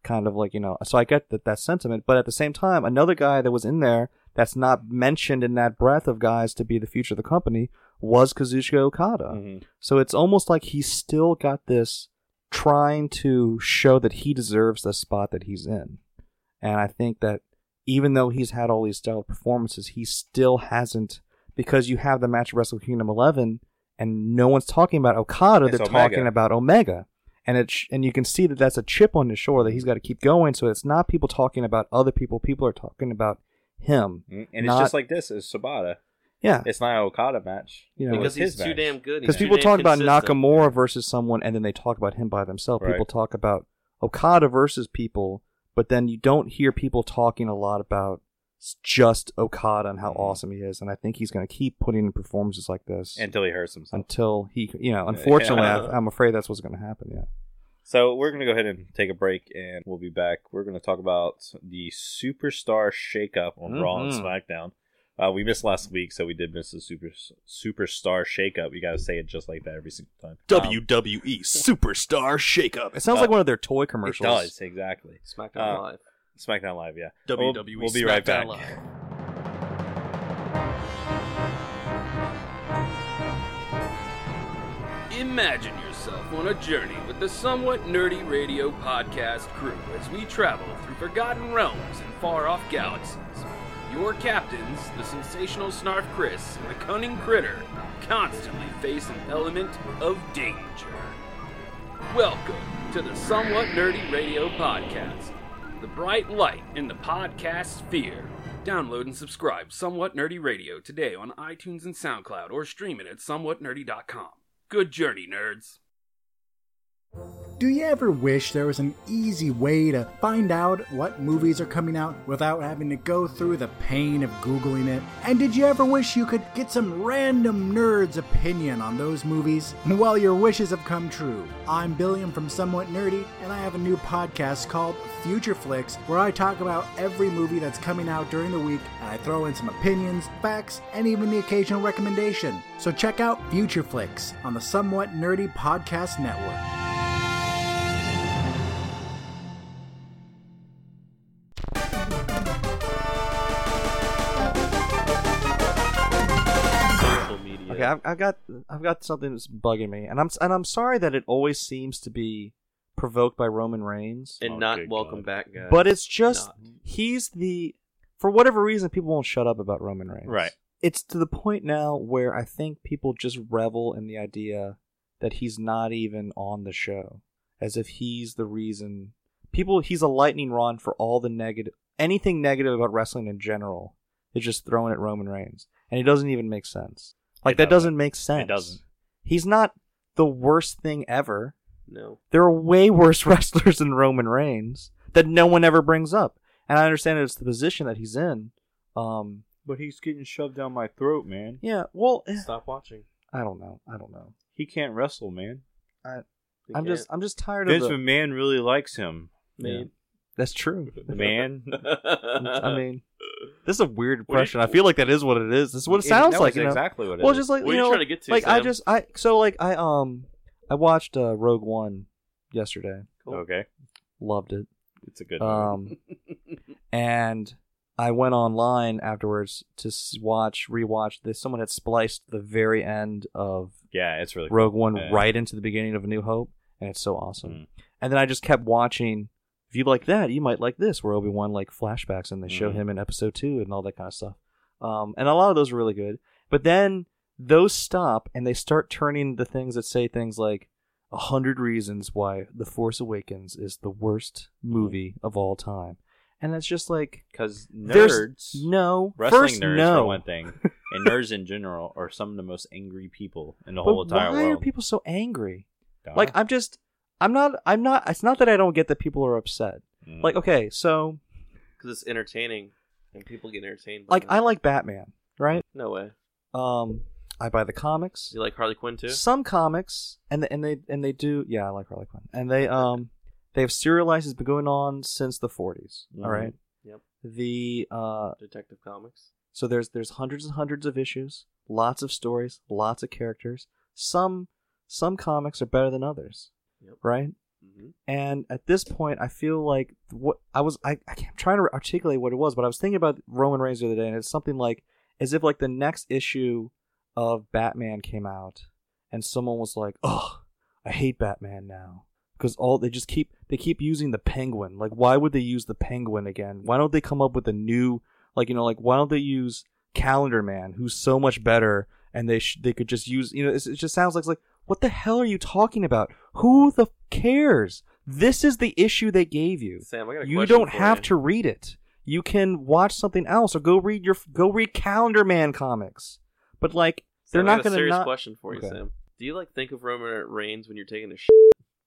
Kind of like you know, so I get that that sentiment, but at the same time, another guy that was in there that's not mentioned in that breath of guys to be the future of the company was Kazuchika Okada. Mhm. So it's almost like he's still got this trying to show that he deserves the spot that he's in. And I think that even though he's had all these stellar performances, he still hasn't because you have the match at Wrestle Kingdom 11 and no one's talking about Okada, It's they're Omega. talking about Omega. And it sh- and you can see that that's a chip on his shoulder that he's got to keep going. So it's not people talking about other people; people are talking about him. Mhm. And it's Not- just like this is Shibata. Yeah, It's not an Okada match. You know, because he's too match. damn good. because people talk about consistent. Nakamura versus someone, and then they talk about him by themselves. Right. People talk about Okada versus people, but then you don't hear people talking a lot about just Okada and how Mhm. awesome he is. And I think he's going to keep putting in performances like this until he hurts himself. until he, you know, unfortunately, Yeah. I, I'm afraid that's what's going to happen. Yeah. So we're gonna go ahead and take a break, and we'll be back. We're gonna talk about the superstar shakeup on Raw and Mhm. SmackDown. Uh, we missed last week, so we did miss the super superstar shakeup. You gotta say it just like that every single time. WWE Superstar Shakeup. It sounds Uh, like one of their toy It commercials. does exactly. SmackDown Uh, Live. SmackDown Live, yeah. WWE We'll, we'll be right back. SmackDown Live. Imagine yourself on a journey with the Somewhat Nerdy Radio podcast crew as we travel through forgotten realms and far off galaxies. Your captains, the sensational Snarf Chris and the cunning Critter, constantly face an element of danger. Welcome to the Somewhat Nerdy Radio podcast, the bright light in the podcast sphere. Download and subscribe Somewhat Nerdy Radio today on iTunes and SoundCloud or stream it at somewhatnerdy.com. Good journey, nerds. Do you ever wish there was an easy way to find out what movies are coming out without having to go through the pain of Googling it? And did you ever wish you could get some random nerd's opinion on those movies? Well, your wishes have come true. I'm Billiam from Somewhat Nerdy, and I have a new podcast called Future Flicks where I talk about every movie that's coming out during the week and I throw in some opinions, facts, and even the occasional recommendation. So check out Future Flicks on the Somewhat Nerdy Podcast Network. Okay, I've, I've got I've got something that's bugging me, and I'm and I'm sorry that it always seems to be provoked by Roman Reigns, and Oh, not good welcome God. back, guys. but it's just Not. he's the for whatever reason people won't shut up about Roman Reigns. Right. It's to the point now where I think people just revel in the idea that he's not even on the show, as if he's the reason. People, he's a lightning rod for all the negative, anything negative about wrestling in general is just throwing at Roman Reigns, and it doesn't even make sense. Like It that doesn't. doesn't make sense. It doesn't. He's not the worst thing ever. No. There are way worse wrestlers than Roman Reigns that no one ever brings up. And I understand it's the position that he's in. Um, But he's getting shoved down my throat, man. yeah, well, eh, Stop watching. I don't know. I don't know. He can't wrestle, man. They I'm can't. just, I'm just tired Vince of the. McMahon really likes him, Man. That's true. man. I mean, this is a weird What do you- impression. I feel like that is what it is. This is what it sounds like. it's You know? exactly what it well, is. just like What you know, trying to get to, like I just, I so like I um, I watched uh, Rogue One yesterday. Cool. okay. Loved it. It's a good. Um, and I went online afterwards to s- watch, rewatch this. Someone had spliced the very end of yeah, it's really Rogue cool. One Yeah. right into the beginning of A New Hope, and it's so awesome. Mm. And then I just kept watching. If you like that, you might like this, where Obi Wan like flashbacks and they show Mhm. him in Episode Two and all that kind of stuff. Um, and a lot of those are really good. But then those stop and they start turning the things that say things like a hundred reasons why The Force Awakens is the worst movie of all time, and that's just like Because nerds, no wrestling first nerds no. for one thing, and nerds in general are some of the most angry people in the But whole entire why world. are people so angry? Dog. Like I'm just, I'm not, I'm not. It's not that I don't get that people are upset. Mm. Like okay, so Because it's entertaining, and people get entertained. By like it. I like Batman, right? No way. Um, I buy the comics. You like Harley Quinn too? Some comics, and and they and they do. Yeah, I like Harley Quinn, and they um they have serialized. It's been going on since the 40s. All Mhm. right. Yep. The uh, Detective Comics. so there's there's hundreds and hundreds of issues, lots of stories, lots of characters. Some some comics are better than others. Yep. Right. hmm And at this point, I feel like what I was, I, I I'm trying to articulate what it was, but I was thinking about Roman Reigns the other day, and it's something like as if like the next issue of Batman came out, and someone was like, "Oh, I hate Batman now," because all they just keep they keep using the Penguin. Like, why would they use the Penguin again? Why don't they come up with a new, like you know, like why don't they use Calendar Man, who's so much better, and they sh- they could just use, you know, it's, it just sounds like like what the hell are you talking about? Who the f- cares? This is the issue they gave you. Sam, I got a You question don't for have you. to read it. You can watch something else or go read your go read Calendar Man comics. But like they're Sam, I not got a going to serious not. question for you, Okay. Sam. Do you like think of Roman Reigns when you're taking a sh?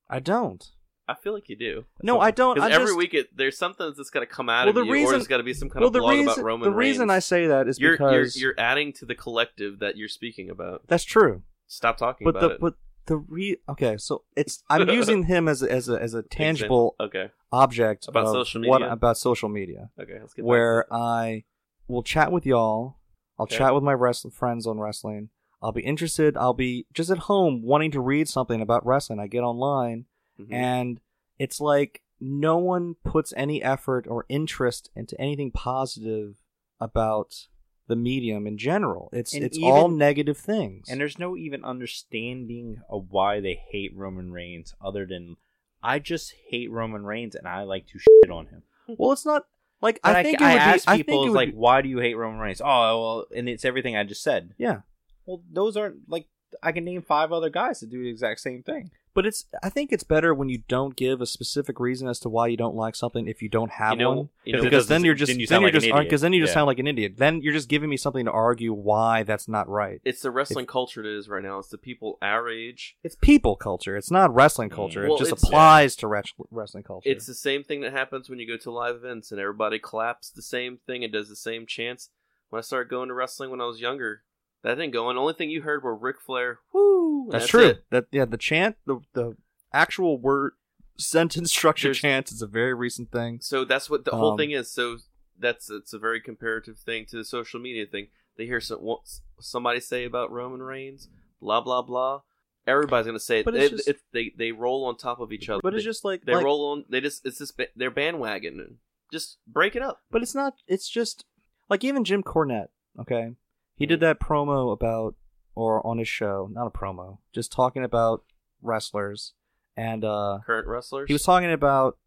I don't. I feel like you do. No, I don't. I Because every just, week it, there's something that's got to come out Well, of the you, or there's got to be some kind well, of the blog reason about Roman the reason Reigns. I say that is you're, because you're you're adding to the collective that you're speaking about. that's true. Stop talking But about the it. but the re okay, so it's I'm using him as a, as a as a tangible Okay. object About social what media? about social media. Okay. Let's get where it. I will chat with y'all. I'll Okay. chat with my wrestling friends on wrestling. I'll be interested. I'll be just at home wanting to read something about wrestling. I get online Mhm. and it's like no one puts any effort or interest into anything positive about the medium in general. It's And it's even- all negative things. And there's no even understanding of why they hate Roman Reigns other than I just hate Roman Reigns and I like to shit on him. well, it's not like But I think I it would ask be. I people think it is like, be- why do you hate Roman Reigns? Oh, well, and it's everything I just said. yeah. Well, those aren't like I can name five other guys that do the exact same thing. But it's I think it's better when you don't give a specific reason as to why you don't like something if you don't have You know- one. you know- because then you're just then you then sound you're like an just because then you just Yeah. sound like an idiot. Then you're just giving me something to argue why that's not right. It's the wrestling culture it is right now. It's the people our age. It's people culture. It's not wrestling Mm. culture. Well, it just it's- applies to wres- wrestling culture. It's the same thing that happens when you go to live events and everybody claps the same thing and does the same chants. When I started going to wrestling when I was younger, that didn't go on. The only thing you heard were Ric Flair, woo. and that's, true. it. That yeah, the chant, the the actual word sentence structure There's- chants is a very recent thing. So that's what the whole Um, thing is. So that's it's a very comparative thing to the social media thing. They hear some, what somebody say about Roman Reigns, blah blah blah. Everybody's gonna say it. But it's They- just- it- they they roll on top of each other. But it's They- just like, they like- roll on. They just it's just ba- they're bandwagon. Just break it up. But it's not. It's just like even Jim Cornette. Okay, he did that promo about or on his show, not a promo, just talking about wrestlers, and uh Current wrestlers. he was talking about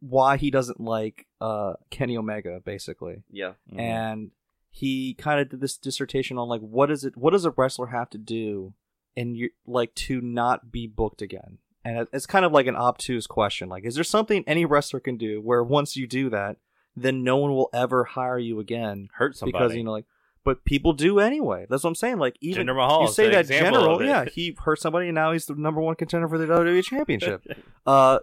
why he doesn't like uh Kenny Omega, basically, yeah. Mm-hmm. and he kind of did this dissertation on like what is it, what does a wrestler have to do and you like to not be booked again? And it's kind of like an obtuse question. Like, is there something any wrestler can do where once you do that, then no one will ever hire you again Hurt somebody. because you know, like, but people do anyway. That's what I'm saying. Like, even Jinder Mahal you say that general, yeah, he hurt somebody, and now he's the number one contender for the WWE Championship. uh,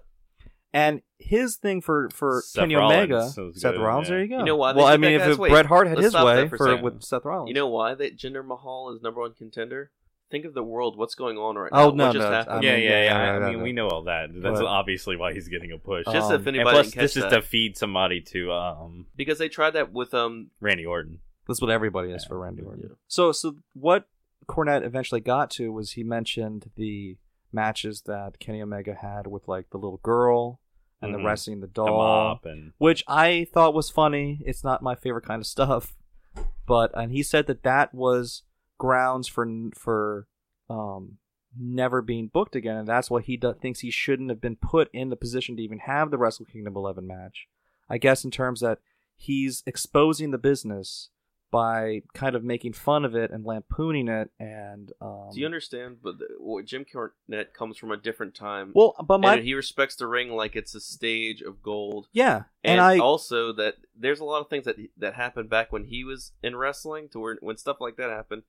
and his thing for for Seth Kenny Rollins Omega, was Seth good, Rollins. yeah. There you go. You know why Well, I mean, guys? if Wait, Bret Hart had his way for for with Seth Rollins, You know why that Jinder Mahal is number one contender? Think of the world. What's going on right now? Oh, no, what just no, happened? I yeah, mean, yeah, yeah, yeah. yeah, I yeah, mean, yeah. we know all that. That's But- obviously why he's getting a push. Just Um, if and anybody plus, didn't catch this is to feed somebody to um because they tried that with um Randy Orton. That's what everybody is Yeah. for Randy Orton. Yeah. So, so what Cornette eventually got to was he mentioned the matches that Kenny Omega had with like the little girl and Mhm. the wrestling the The doll, and which I thought was funny. It's not my favorite kind of stuff, but and he said that that was grounds for for um never being booked again, and that's why he do- thinks he shouldn't have been put in the position to even have the Wrestle Kingdom 11 match. I guess in terms that he's exposing the business by kind of making fun of it and lampooning it and um, do you understand but the, what Jim Cornette comes from a different time. Well but my and he respects the ring like it's a stage of gold. Yeah and, and, I also that there's a lot of things that that happened back when he was in wrestling to where when stuff like that happened.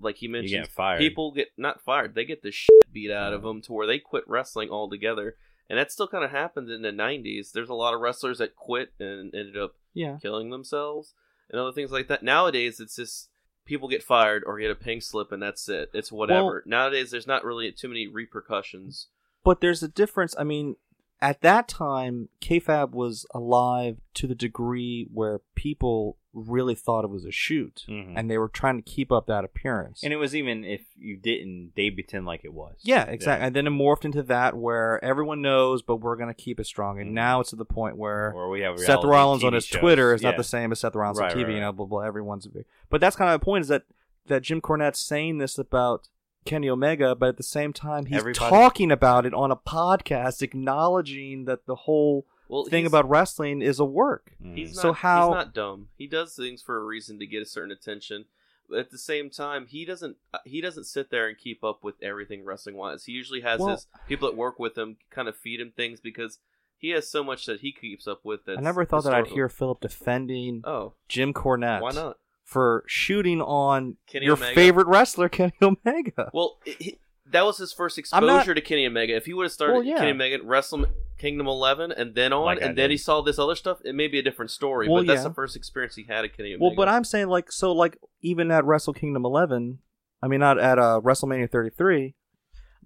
Like he you mentioned get fired. people get not fired they get the shit beat out of them to where they quit wrestling altogether. And that still kind of happened in the 90s there's a lot of wrestlers that quit and ended up yeah. killing themselves and other things like that. Nowadays it's just people get fired or get a pink slip and that's it. It's whatever. Well- nowadays there's not really too many repercussions. But there's a difference. I mean, at that time, kayfabe was alive to the degree where people really thought it was a shoot, Mhm. and they were trying to keep up that appearance. and it was even if you didn't, they pretend like it was. yeah, exactly. And then it morphed into that where everyone knows, but we're going to keep it strong. And Mhm. now it's to the point where we have Seth Rollins on his shows. Twitter is Yeah. not the same as Seth Rollins Right, on TV. right, You know, right. blah blah. Everyone's big, but that's kind of the point is that that Jim Cornette's saying this about Kenny Omega, but at the same time he's Everybody- talking about it on a podcast, acknowledging that the whole well thing about wrestling is a work. Mhm. He's not, So how- he's not dumb. He does things for a reason to get a certain attention. But at the same time, he doesn't uh, he doesn't sit there and keep up with everything wrestling wise. He usually has Well- his people that work with him kind of feed him things because he has so much that he keeps up with. That's I never thought that I'd hear Philip defending Oh, Jim Cornette why not? For shooting on Kenny your Omega. favorite wrestler, Kenny Omega. Well, it, he- that was his first I'm not- exposure to Kenny Omega. If he would have started Well, yeah. Kenny Omega at Wrestle Kingdom 11 and then on, Like and then he saw this other stuff, it may be a different story. Well, but that's yeah. the first experience he had at Kenny Omega. Well, but I'm saying like so like even at Wrestle Kingdom 11, I mean not at uh, WrestleMania 33,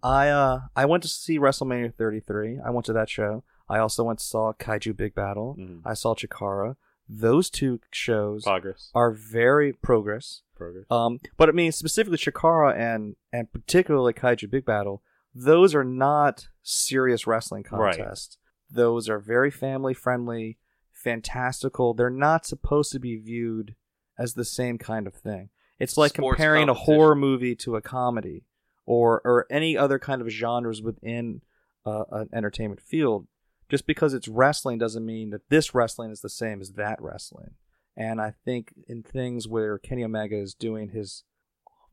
I uh I went to see WrestleMania 33. I went to that show. I also went to saw Kaiju Big Battle. Mhm. I saw Chikara. Those two shows progress. are very progress. Progress. Um, but I mean specifically Chikara and and particularly Kaiju Big Battle. Those are not serious wrestling Right. contests. Those are very family friendly, fantastical. They're not supposed to be viewed as the same kind of thing. It's like Sports comparing a horror movie to a comedy, or or any other kind of genres within uh, an entertainment field. Just because it's wrestling doesn't mean that this wrestling is the same as that wrestling. And I think in things where Kenny Omega is doing his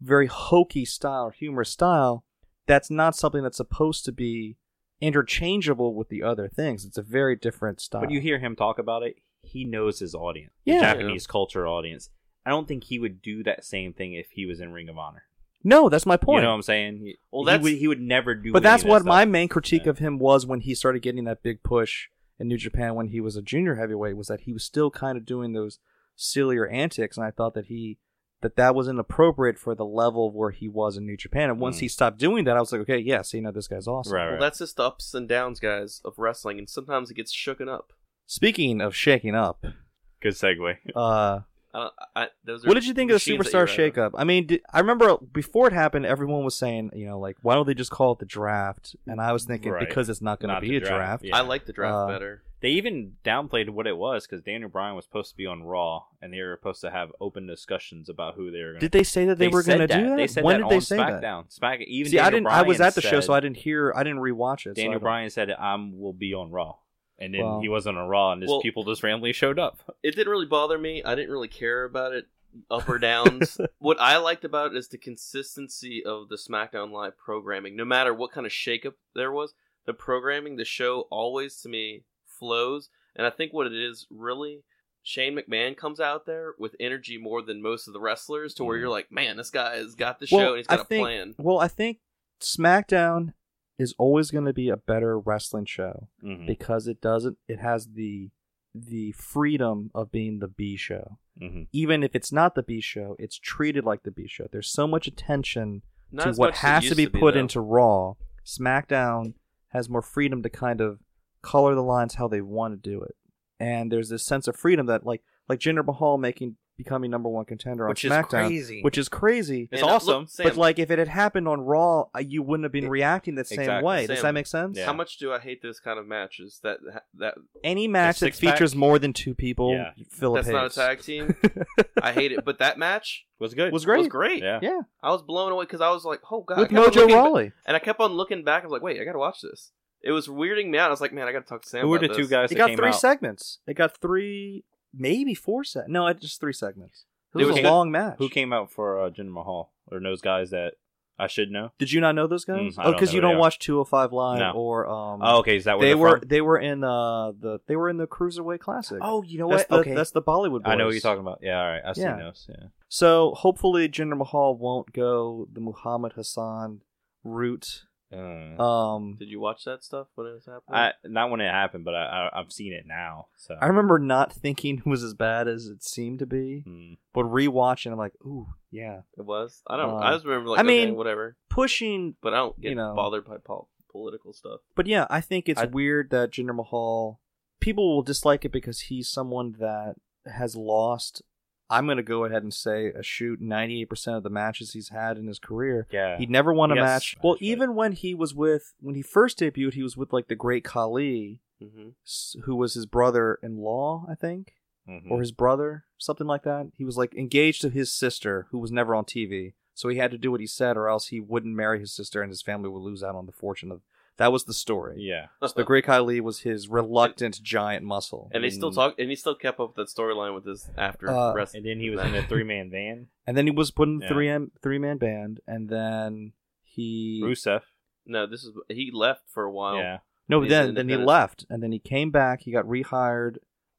very hokey style, humorous style, that's not something that's supposed to be interchangeable with the other things. It's a very different style. But you hear him talk about it, he knows his audience. Yeah. Japanese culture audience. I don't think he would do that same thing if he was in Ring of Honor. No, that's my point. You know what I'm saying? He, Well, he that's- would, he would never do but that's of that what stuff. my main critique Yeah. of him was when he started getting that big push in New Japan when he was a junior heavyweight was that he was still kind of doing those sillier antics and I thought that he that that was inappropriate for the level of where he was in New Japan and once Mm. he stopped doing that I was like okay yes you know this guy's awesome Right, well, that's just the ups and downs, guys, of wrestling, and sometimes it gets shooken up. speaking of shaking up Good segue. uh I I, those are what did you think of the superstar you're shakeup? I mean, did, I remember before it happened, everyone was saying, you know, like, why don't they just call it the draft? And I was thinking Right. because it's not going to be the a draft, draft. yeah. I like the draft Uh, better. They even downplayed what it was because Daniel Bryan was supposed to be on Raw, and they were supposed to have open discussions about who they were going. To do. Did they say that they, were going to do that? They said when that did they on say that? SmackDown. Smack even See, I Daniel didn't. I was at the show, so I didn't hear. I didn't rewatch it. Daniel don't- Bryan said, "I'm will be on Raw," and then Well- he wasn't on Raw, and his Well- people just randomly showed up. It didn't really bother me. I didn't really care about it up or downs. what I liked about it is the consistency of the SmackDown Live programming. No matter what kind of shakeup there was, the programming, the show always to me flows. And I think what it is really, Shane McMahon comes out there with energy more than most of the wrestlers, to where Mhm. you're like, man, this guy has got the Well, show and he's got I a think- plan. Well, I think SmackDown is always going to be a better wrestling show Mhm. because it doesn't. It has the the freedom of being the B show. Mhm. Even if it's not the B show, it's treated like the B show. There's so much attention Not to what much as it has to be put though. into Raw. SmackDown has more freedom to kind of color the lines how they want to do it, and there's this sense of freedom that like like Jinder Mahal making becoming number one contender Which on is SmackDown, crazy. which is crazy. It's And, uh, look, awesome. Sam, but like if it had happened on Raw, uh, you wouldn't have been It- reacting the same exactly. way. Does Sam, that make sense? Yeah. how much do I hate those kind of matches? That that Any match that six-pack? features more than two people, Yeah. Philip that's not a tag team. I hate it. But that match was good. was great. was great. Yeah. Yeah, I was blown away because I was like, "Oh god!" with I kept on Mojo looking ba- Rawley. and I kept on looking back. I was like, "Wait, I gotta watch this." It was weirding me out. I was like, "Man, I gotta talk to Sam." Who were the about two guys It got three out? segments. It got three, maybe four segments. No, it just three segments. It It was, was a good. long match. Who came out for uh, Jinder Mahal? Or those guys that I should know? Did you not know those guys? Mm, oh, because you don't watch 205 Live No. or um. Oh, okay. Is that where they were from? they were in uh the they were in the Cruiserweight Classic. Oh, you know that's what? the okay. that's the Bollywood. Boys. I know what you're talking about. Yeah, all right. I've Yeah. seen those. Yeah. So hopefully Jinder Mahal won't go the Muhammad Hassan route. Uh, Um, Did you watch that stuff when it was happening? I not when it happened, but I, I I've seen it now. So I remember not thinking it was as bad as it seemed to be, Hmm. but rewatching, I'm like, ooh, yeah, it was. I don't. Uh, I just remember like, I okay, mean- whatever. pushing. But I don't get you know. bothered by pol- political stuff. But yeah, I think it's I- weird that Jinder Mahal. People will dislike it because he's someone that has lost. I'm going to go ahead and say a shoot 98% of the matches he's had in his career. Yeah. He never won a match. Well, right? even when he was with when he first debuted, he was with like the Great Khali, hmm who was his brother-in-law, I think, Mhm. or his brother, something like that. He was like engaged to his sister, who was never on TV. So he had to do what he said, or else he wouldn't marry his sister, and his family would lose out on the fortune of. That was the story. yeah. So the Great Khali was his reluctant giant muscle, and they still Mm. talk, and he still kept up that storyline with his after Uh, wrestling. And then he was in a three man van. and then he was put in the Yeah. three m three man band, and then he Rusev. No, this is he left for a while. Yeah. No, He's then then he independent. left, and then he came back. He got rehired,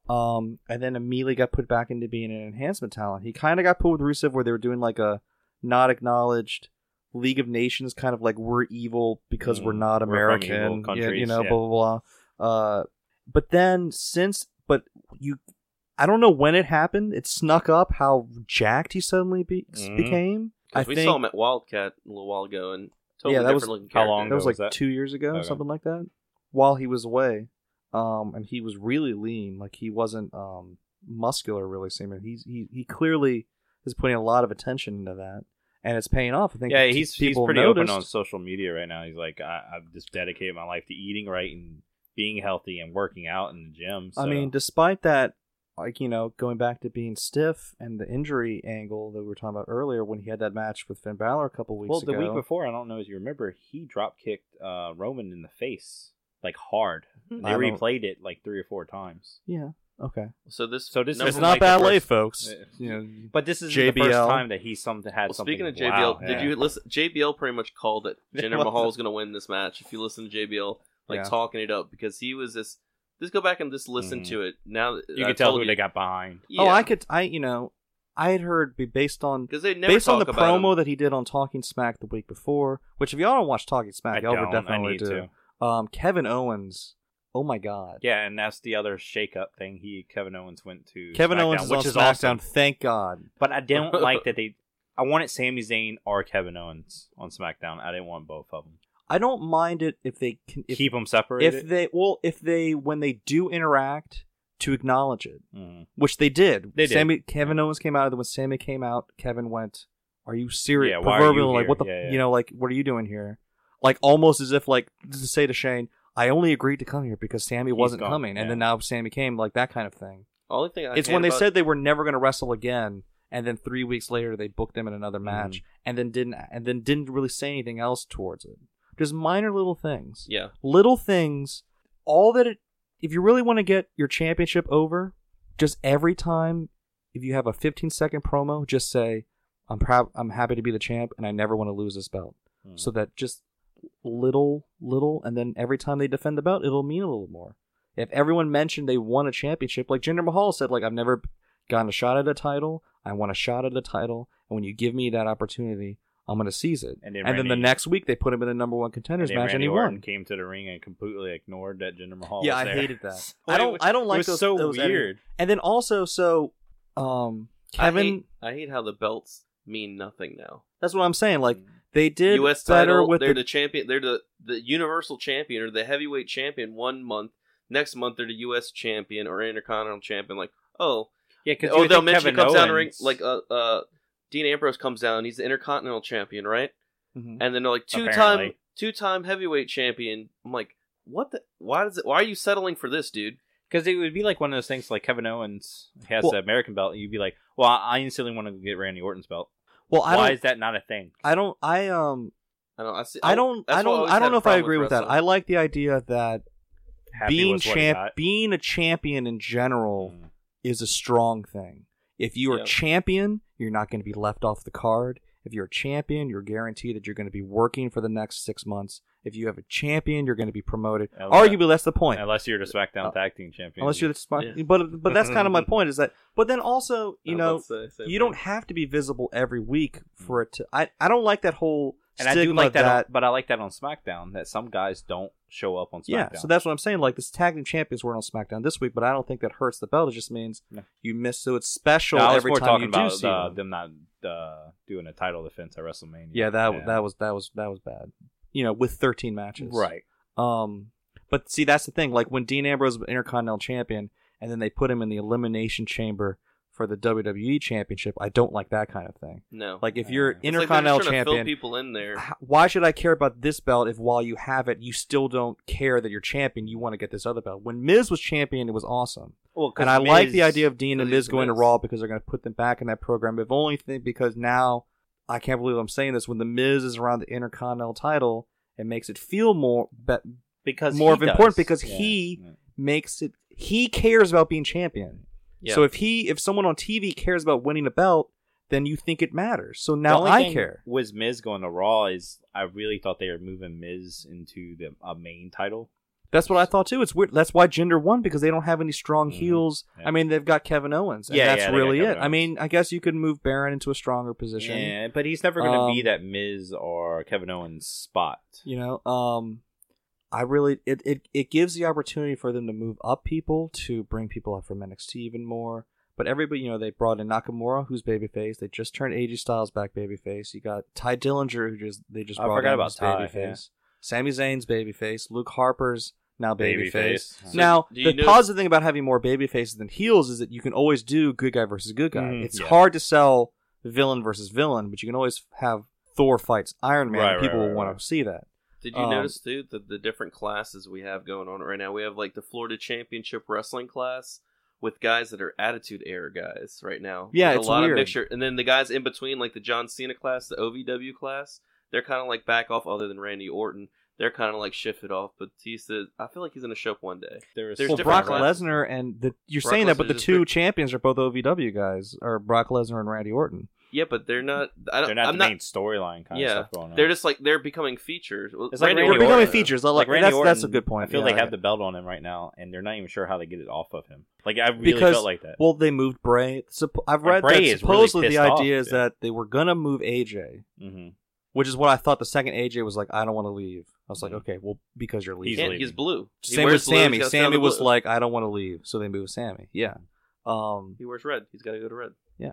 um, and then immediately got put back into being an enhancement talent. He kind of got put with Rusev, where they were doing like a not acknowledged League of Nations, kind of like we're evil because we're Mm, not we're from evil American, yeah, you know, yeah. blah blah blah. Uh, but then since, but you, I don't know when it happened. It snuck up how jacked he suddenly be- Mhm. became. I 'Cause we think saw him at Wildcat a little while ago, and totally Yeah, that different was- looking how long that was like was that? two years ago, Okay. something like that. While he was away, um, and he was really lean. Like he wasn't um muscular, really. Seeming he's he he clearly is putting a lot of attention into that, and it's paying off. I think. Yeah, he's he's pretty open on social media right now. He's like, I, I've just dedicated my life to eating right and being healthy and working out in the gym. I mean, despite that, like you know, going back to being stiff and the injury angle that we were talking about earlier when he had that match with Finn Balor a couple weeks well, the week before, I don't know if you remember, he drop kicked uh, Roman in the face like hard. Hmm. They replayed it like three or four times. Yeah. Okay. So this, So this number is It's like not the ballet, first- folks. Uh, You know, But this is the JBL. first time that he's something had Well, something. speaking of wow, JBL, did yeah. you listen? JBL pretty much called it. Jinder What? Mahal was going to win this match. If you listen to JBL, like Yeah. talking it up, because he was just. Just go back and just listen Mhm. to it. Now that You I can tell told who they got behind. Oh, I could. I you know, I had heard be- based on because they never based on talk the about promo him. that he did on Talking Smack the week before, which if y'all don't watch Talking Smack, I y'all don't. would definitely I need do. to. Um, Kevin Owens. Oh my God. Yeah, and that's the other shake-up thing. He Kevin Owens went to Kevin SmackDown, Owens is which on is SmackDown. awesome. Thank God. But I don't like that they. I wanted Sami Zayn or Kevin Owens on SmackDown. I didn't want both of them. I don't mind it if they can if, Keep them separated. if they well if they when they do interact to acknowledge it, Mhm. which they did. They did. Sami, Kevin Owens came out, and then when Sami came out, Kevin went, "Are you serious?" Yeah, why are you Proverbially, like here? what the Yeah, yeah. you know, like what are you doing here? Like almost as if like to say to Shane, "I only agreed to come here because Sami He's wasn't gone, coming," and yeah. then now Sami came, like that kind of thing. Only thing I it's hate when they about- said they were never going to wrestle again, and then three weeks later they booked them in another match, and then didn't and then didn't really say anything else towards it. Just minor little things, yeah, little things. All that it, if you really want to get your championship over, just every time if you have a 15 second promo, just say, "I'm proud. I'm happy to be the champ, and I never want to lose this belt." Hmm. So that just little, little, and then every time they defend the belt, it'll mean a little more. If everyone mentioned they won a championship, like Jinder Mahal said, like I've never gotten a shot at a title, I want a shot at a title, and when you give me that opportunity, I'm gonna seize it. And then And then the next week they put him in the number one contenders then match, and he Orton won. came to the ring and completely ignored that Jinder Mahal. Yeah, was I there. hated that. Like, I don't. it I don't was like those. so those weird. And then also, so um, Kevin. I hate, I hate how the belts mean nothing now. That's what I'm saying. Like they did U.S. better title, with they're the, the, champion. They're the the universal champion or the heavyweight champion one month. Next month they're the U.S. champion or intercontinental champion. Like oh, Yeah, because oh they'll mention comes down to ring like uh uh Dean Ambrose comes down. He's the intercontinental champion, right? Mhm. And then they're like two time two time heavyweight champion. I'm like, what the? Why does it? Why are you settling for this, dude? Because it would be like one of those things like Kevin Owens has Well- the American belt, and you'd be like, "Well, I instantly want to get Randy Orton's belt." Well, I Why don't. is that not a thing? I don't. I um. I don't. I, see, I don't. I don't. always I don't know if I agree with that. I like the idea that Happy being with what he champ, being a champion in general, Mm. is a strong thing. If you are Yeah. champion, you're not going to be left off the card. If you're a champion, you're guaranteed that you're going to be working for the next six months. If you have a champion, you're going to be promoted. Unless- Arguably, that's the point. Unless you're the SmackDown Uh, Tag Team Champion. Unless you're the smart, Yeah. but but that's kind of my point. Is that? But then also, you I was know, about to say, same you don't have to be visible every week for it to. I I don't like that whole and I do like that, that. on, but I like that on SmackDown that some guys don't show up on SmackDown. yeah, so that's what I'm saying. Like this tag team champions weren't on SmackDown this week, but I don't think that hurts the belt. It just means No. you miss. So it's special No, I was every more time talking you do about see uh, them. them not uh, doing a title defense at WrestleMania. Yeah, that that was that was that was bad. You know, with 13 matches. right. Um, but see, that's the thing. Like when Dean Ambrose was Intercontinental Champion, and then they put him in the Elimination Chamber for the WWE Championship. I don't like that kind of thing. No. Like if you're It's It's like they're Intercontinental to fill Champion, people in there. why should I care about this belt if while you have it, you still don't care that you're champion? You want to get this other belt. When Miz was champion, it was awesome, Well, and I like the idea of Dean and Miz the going to Raw because they're going to put them back in that program. If only thing because now I can't believe I'm saying this. When the Miz is around the Intercontinental title, it makes it feel more be- because more of importance does. because Yeah. he Yeah. makes it. He cares about being champion. Yeah. So if he, if someone on TV cares about winning a belt, then you think it matters. So now I care. Was Miz going to Raw? Is I really thought they were moving Miz into the a main title. That's what I thought too. It's weird. That's why Jinder won because they don't have any strong Mhm. heels. Yeah. I mean, they've got Kevin Owens, and Yeah, that's yeah, really it. I mean, I guess you could move Baron into a stronger position. Yeah, but he's never going to be Um, that Miz or Kevin Owens spot. You know, um, I really it, it it gives the opportunity for them to move up people to bring people up from NXT even more. But everybody, you know, they brought in Nakamura, who's babyface. They just turned AJ Styles back babyface. You got Tye Dillinger, who just they just I brought forgot in about Tye, babyface. Sami Zayn's babyface. Luke Harper's now babyface. Babyface. So now, the positive thing about having more baby faces than heels is that you can always do good guy versus good guy. Mhm, it's yeah. hard to sell villain versus villain, but you can always have Thor fights Iron Man. Right, and people right, will right, want to see that. Did you Um, notice too that the different classes we have going on right now? We have like the Florida Championship Wrestling class with guys that are Attitude Era guys right now. Yeah, it's a lot weird. of mixture, and then the guys in between, like the John Cena class, the OVW class, they're kind of like back off. Other than Randy Orton, they're kind of like shifted off. but Batista, I feel like he's gonna show up one day. There was There's well, different Brock classes. Lesnar and the you're Brock saying that, but the two big- champions are both OVW guys, or Brock Lesnar and Randy Orton. Yeah, but they're not. I don't, they're not I'm the not. main storyline kind Yeah, of stuff going on. They're just like they're becoming features. Well, It's like Randy Randy They're becoming Orton. features. I like like, Randy that's Orton. that's a good point. I feel yeah, they yeah. have the belt on him right now, and they're not even sure how they get it off of him. Like I really because felt like that. well, they moved Bray. Suppo- I've read Bray that is really supposedly the pissed off, idea is yeah. that they were gonna move AJ, hmm which is what I thought. The second AJ was like, I don't want to leave. I was like, Mhm. okay, well, because you're He's leaving. Yeah, leaving. he's blue. He Same with wears blue, Sami. gotta stay on Sami was blue. like, I don't want to leave, so they moved Sami. Yeah. Um, he wears red. He's got to go to red. Yeah.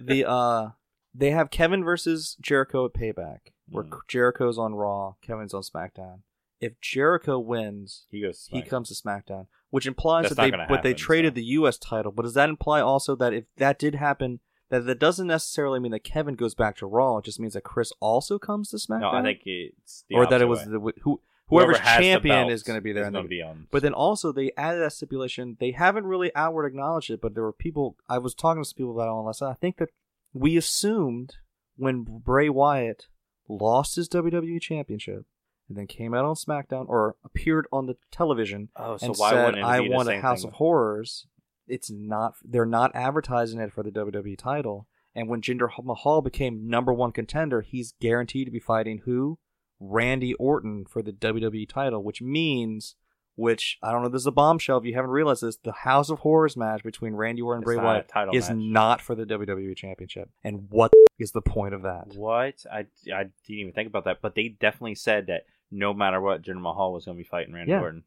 The uh, they have Kevin versus Jericho at Payback, where Mhm. Jericho's on Raw, Kevin's on SmackDown. If Jericho wins, He goes. he comes to SmackDown, which implies That's that they but they traded so. the U.S. title. But does that imply also that if that did happen, that that doesn't necessarily mean that Kevin goes back to Raw? It just means that Chris also comes to SmackDown. No, I think it's the or that it was way. the who whoever's Whoever champion is going to be there. is and gonna be on. but then also they added that stipulation. They haven't really outward acknowledged it, but there were people. I was talking to some people about it on last night. I think that we assumed when Bray Wyatt lost his WWE Championship and then came out on SmackDown or appeared on the television oh, so and why said, "I want a House thing of Horrors." it's not. They're not advertising it for the WWE title. And when Jinder Mahal became number one contender, he's guaranteed to be fighting who? Randy Orton for the WWE title, which means, which I don't know, this is a bombshell. If you haven't realized this, the House of Horrors match between Randy Orton and Bray Wyatt title is match. not for the WWE Championship. And what is the point of that? What? I, I didn't even think about that, but they definitely said that no matter what, Jinder Mahal was going to be fighting Randy Yeah. Orton.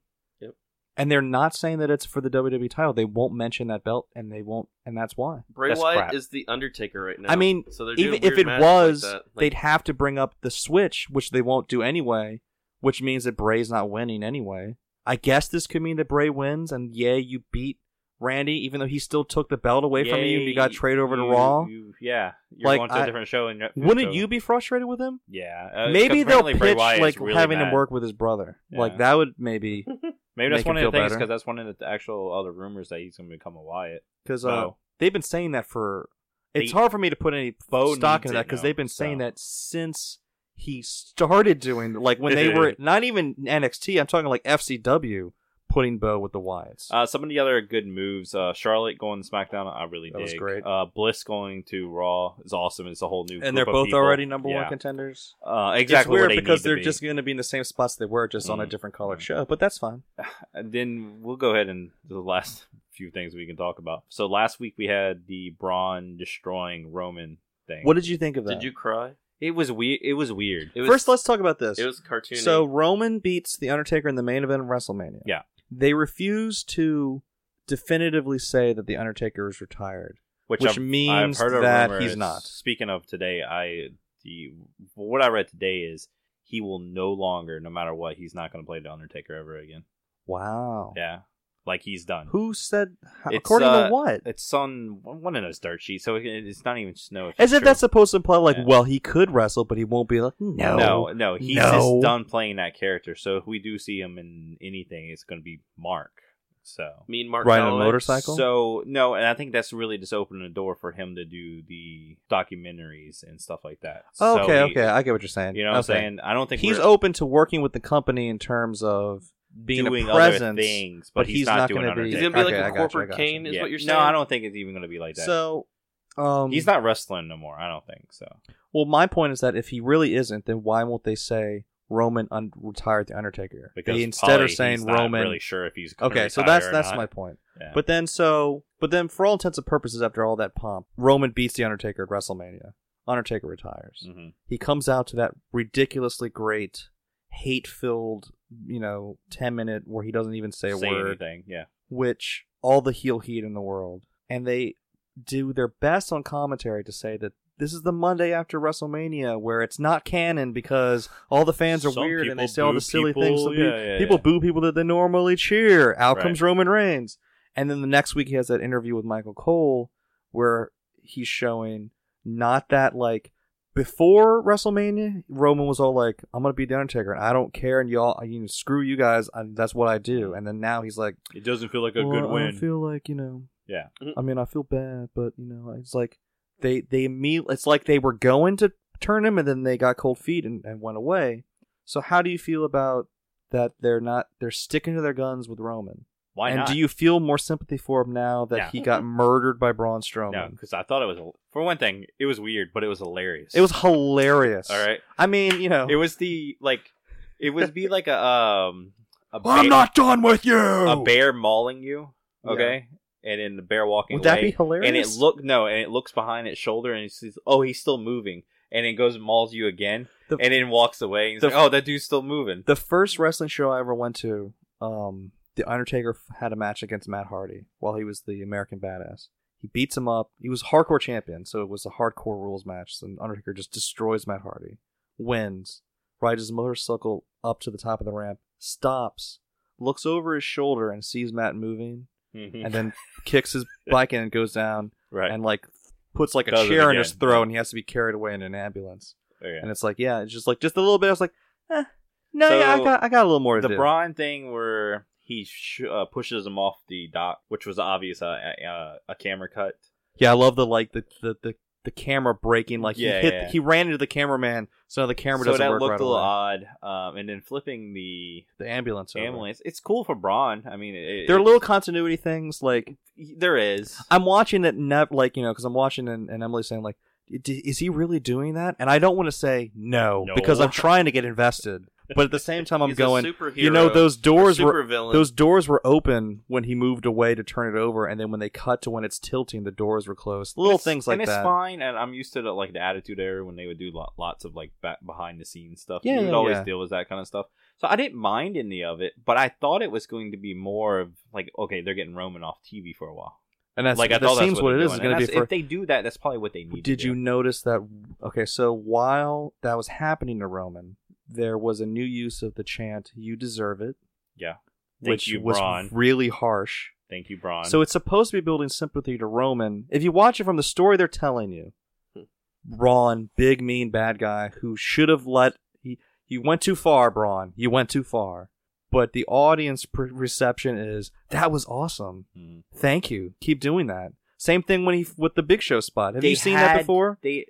And they're not saying that it's for the WWE title. They won't mention that belt, and they won't, and that's why. Bray That's Wyatt crap. is the Undertaker right now. I mean, so they're even if it was, like. Like, they'd have to bring up the switch, which they won't do anyway, which means that Bray's not winning anyway. I guess this could mean that Bray wins, and yeah, you beat Randy, even though he still took the belt away from you and you got traded over to Raw. you- yeah, you're Like, going to a I- different show. And Wouldn't you be frustrated with him? Yeah, uh, maybe 'cause they'll pitch like really having mad. him work with his brother. Like that would maybe Maybe that's make one him of the things because that's one of the actual other rumors that he's going to become a Wyatt. because uh, No. they've been saying that for. It's They- hard for me to put any Bo stock needs into that because they've been saying so. that since he started doing like when they were not even NXT. I'm talking like FCW putting Bo with the Wyatts. Uh, some of the other good moves: uh, Charlotte going to SmackDown, I really That dig. was great. Uh, Bliss going to Raw is awesome. It's a whole new. Thing. And they're group of both already number one contenders. Uh, exactly it's weird where they because need to they're be. just going to be in the same spots they were, just on a Mhm. different colored Mhm. show. But that's fine. And then we'll go ahead and the last few things we can talk about. So last week we had the Braun destroying Roman thing. What did you think of that? did you cry? It was weird. It was weird. It was, First, let's talk about this. It was cartoony. So Roman beats the Undertaker in the main event of WrestleMania. Yeah. They refuse to definitively say that the Undertaker is retired. which, which means I've heard that he's not. Speaking of today, I the what I read today is he will no longer, no matter what, he's not going to play the Undertaker ever again. Wow. Yeah, like he's done. Who said? It's, according uh, to what? It's on one of those dirt sheets, so it, it's not even snow. As if that's supposed to imply like, Yeah. well, he could wrestle, but he won't be like, no, no, no. He's No. just done playing that character. So if we do see him in anything, it's going to be Mark. So mean Mark Riding a motorcycle? So no, and I think that's really just opening the door for him to do the documentaries and stuff like that. Oh, So okay, he- okay, I get what you're saying. You know what I'm saying? I don't think He's open to working with the company in terms of being doing a presence, other things, but, but he's, he's not, not doing gonna be- He's gonna be Okay, like I a gotcha, corporate gotcha. Kane, is Yeah. what you're saying. No, I don't think it's even going to be like that. So, um, he's not wrestling no more. I don't think so. Well, my point is that if he really isn't, then why won't they say Roman un- retired the Undertaker? Because they instead probably are saying he's not Roman. really sure if he's okay, so that's that's not. my point. Yeah. But then, so but then, for all intents and purposes, after all that pomp, Roman beats the Undertaker at WrestleMania. Undertaker retires. Mhm. He comes out to that ridiculously great, hate-filled, you know, ten minute where he doesn't even say a Say word. anything, yeah. which all the heel heat in the world, and they do their best on commentary to say that this is the Monday after WrestleMania where it's not canon because all the fans are Some weird and they people say all boo the silly people, things. Some yeah, pe- yeah, people yeah. boo people that they normally cheer. Out Right. comes Roman Reigns, and then the next week he has that interview with Michael Cole where he's showing not that like before WrestleMania, Roman was all like, "I'm gonna be the Undertaker, and I don't care, and y'all, you know, screw you guys, I, that's what I do." And then now he's like, It doesn't feel like a well, good I win. don't feel like you know. Yeah. Mm-hmm. I mean, I feel bad, but you know, it's like they they immediately. It's like they were going to turn him, and then they got cold feet and, and went away. So how do you feel about that? They're not. They're sticking to their guns with Roman. Why and not? do you feel more sympathy for him now that No. he got murdered by Braun Strowman? no, because I thought it was for one thing, it was weird, but it was hilarious. It was hilarious. all right. I mean, you know, It was the like, it would be like a um, I'm not done with you. a bear mauling you, okay, and then the bear walking would away. that be hilarious? And it look no, and it looks behind its shoulder, and it says, "Oh, he's still moving." And it goes and mauls you again, The- and then walks away. And the- like, "Oh, that dude's still moving." the first wrestling show I ever went to, um, the Undertaker had a match against Matt Hardy while he was the American Badass. He beats him up. He was hardcore champion, so it was a hardcore rules match. And Undertaker just destroys Matt Hardy, wins, rides his motorcycle up to the top of the ramp, stops, looks over his shoulder and sees Matt moving, and then kicks his bike in and goes down right, and like puts like a Does chair in his throat and he has to be carried away in an ambulance. Okay. And it's like, yeah, it's just like just a little bit. I was like, eh, no, So, yeah, I got, I got a little more to the. Braun thing where he sh- uh, pushes him off the dock, which was obvious uh, uh, a camera cut. yeah, I love the like the the, the the camera breaking. Like Yeah, he hit, yeah. he ran into the cameraman, so the camera so doesn't that work looked right a little away. odd. Um, and then flipping the The ambulance, over. ambulance, it's cool for Braun. I mean, it, There are little continuity things like There is. I'm watching it, nev- like you know, because I'm watching and, and Emily's saying like, "D- is he really doing that? And I don't want to say no, No. because I'm trying to get invested, but at the same time I'm going. You know, those doors were villain. those doors were open when he moved away to turn it over, and then when they cut to when it's tilting, the doors were closed. Little It's- things like and it's fine. And I'm used to the, like the attitude era when they would do lo- lots of like back behind the scenes stuff. Yeah, you would always yeah. deal with that kind of stuff. So I didn't mind any of it, but I thought it was going to be more of like, okay, they're getting Roman off TV for a while. And that's like I that seems that's what it is. it they're is. Is doing. going to be for. if they do that, that's probably what they need. Did you notice that? Okay, so while that was happening to Roman, there was a new use of the chant "You deserve it," Yeah. Thank which you, was Braun. really harsh. Thank you, Braun. So it's supposed to be building sympathy to Roman. If you watch it from the story they're telling you, Braun, big mean bad guy who should have let he you went too far, Braun. You went too far. But the audience reception is that was awesome. Mhm. Thank you. Keep doing that. Same thing when he with the Big Show spot. Have They you seen that before? They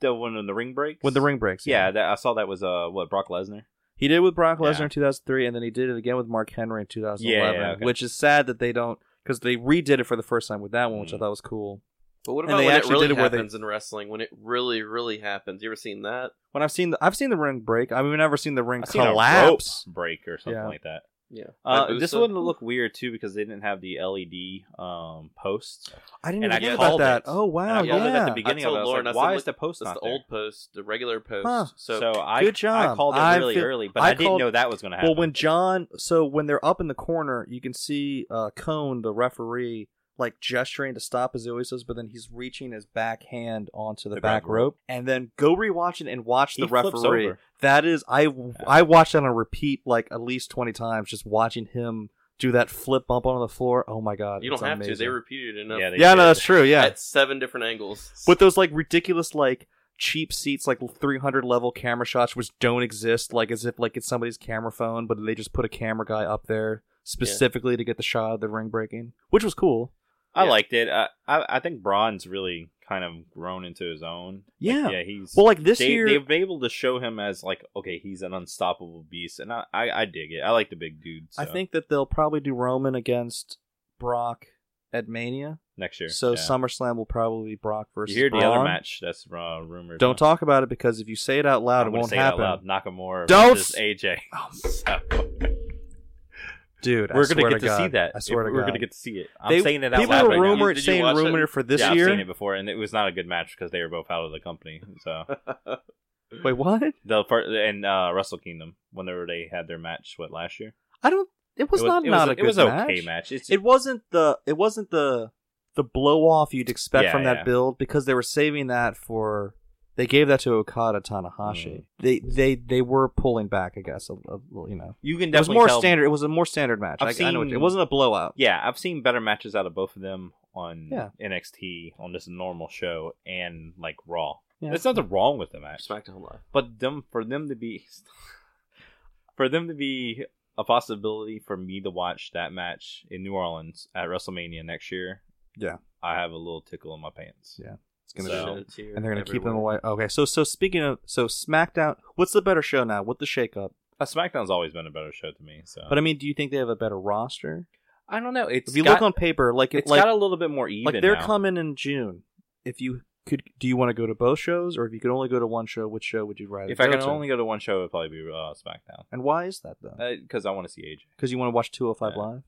the one when the ring breaks. When the ring breaks. Yeah, that, I saw that was uh what Brock Lesnar. He did it with Brock Lesnar Yeah. in 2003, and then he did it again with Mark Henry in 2011, Yeah, okay. which is sad that they don't because they redid it for the first time with that one, which I Mm. thought was cool. But what and about they when it actually really did it where they- in wrestling? When it really, really happens? You ever seen that? When I've seen the I've seen the ring break. I mean, I've never seen the ring I seen a rope collapse. break or something Yeah. like that. Yeah. Uh, Hayabusa? this one look weird too because they didn't have the LED um, posts. I didn't And even I think about that. it. Oh wow, And I yeah. it at the beginning told of it. I was Lauren, like, I said, why is the post That's not the there? old post, the regular post. Huh. So, So, I Good job. I called it I really feel- early, but I I, didn't called- know that was going to happen. Well, when John, so when they're up in the corner, you can see uh, Cone, the referee, like gesturing to stop as he always does, but then he's reaching his back hand onto the, The back back rope. rope. and then go rewatch it and watch He the flips referee. over. That is, I I watched that on repeat like at least twenty times, just watching him do that flip bump on the floor. Oh my god, you don't it's have to. They repeated it enough. Yeah, yeah, no, that's true. Yeah, At seven different angles. with those like ridiculous like cheap seats like 300 level camera shots which don't exist like as if like it's somebody's camera phone but they just put a camera guy up there specifically to get the shot of the ring breaking which was cool I Yeah. liked it. I, I I think Braun's really kind of grown into his own. Like, Yeah. yeah, he's well like this they, year they've been able to show him as like okay, he's an unstoppable beast, and I I, I dig it. I like the big dude. i think that they'll probably do roman against brock at mania next year. so yeah. summerslam will probably be brock you versus hear the Braun. other match that's uh, rumored. don't talk about it because if you say it out loud I'm it won't say it out happen loud. Nakamura Don't versus AJ. So, dude we're gonna swear get to, God. see that. i swear to God. we're God. gonna get to see it. I'm They- saying it out people loud were right now. rumored Did saying rumored it? for this yeah, year I've seen it before, and it was not a good match because they were both out of the company. So wait what the first and uh, Wrestle Kingdom when they had their match what last year. i don't it was, it not it not was, a good it was match. okay match. It's, it wasn't the it wasn't the the blow off you'd expect Yeah, from that yeah. build because they were saving that for they gave that to Okada Tanahashi. Mm. They they they were pulling back, I guess. A, a, you know, you can Definitely it was more tell- standard. It was a more standard match. I've I, I know what- seen- it wasn't a blowout. Yeah, I've seen better matches out of both of them on Yeah. NXT on this normal show and like Raw. Yeah. There's nothing wrong with the match, SmackDown Live. but them for them to be for them to be a possibility for me to watch that match in New Orleans at WrestleMania next year. Yeah. I have a little tickle in my pants. Yeah. It's gonna So- be, and they're gonna keep them away. Okay, so so speaking of so SmackDown, what's the better show now? What the shake up? Uh, SmackDown's always been a better show to me. So, But I mean, do you think they have a better roster? I don't know. It's if you got, look on paper, like it's like got a little bit more even. like they're now. coming in June. If you could, do you want to go to both shows, or if you could only go to one show, which show would you rather? If I could to? only go to one show, it'd probably be uh, SmackDown. and why is that though? Because I want to see AJ. Because you want to watch 205 Yeah. Live.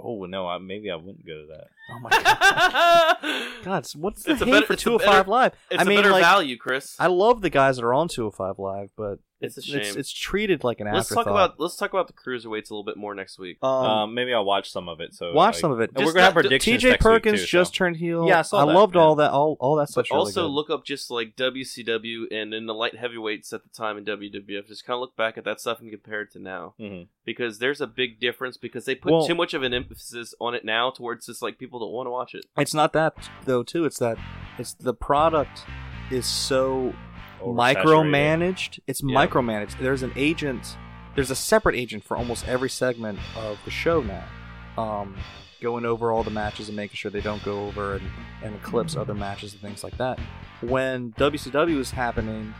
Oh no, I, maybe I wouldn't go to that. Oh my god, God, what's the It's a hate better- for it's a 205 Live? It's I a mean, better like, value, Chris. I love the guys that are on 205 Live, but It's a shame. it's treated like an let's talk about let's talk about the cruiserweights a little bit more next week. Um, Um, maybe I'll watch some of it. So watch like- some of it. and we're Just gonna have not- predictions. TJ next week, Perkins too, just so. turned heel. Yeah, I saw that, loved yeah. all that. All all that stuff. But also look up just like WCW and in the light heavyweights at the time in WWF. Just kind of look back at that stuff and compare it to now Mhm. because there's a big difference because they put Well- too much of an emphasis on it now towards just like people don't want to watch it. It's not that though. Too. It's that it's the product is so. Micromanaged. It's Yeah. micromanaged. There's an agent. There's a separate agent for almost every segment of the show now. um, going over all the matches and making sure they don't go over and, and eclipse other matches and things like that. When WCW was happening,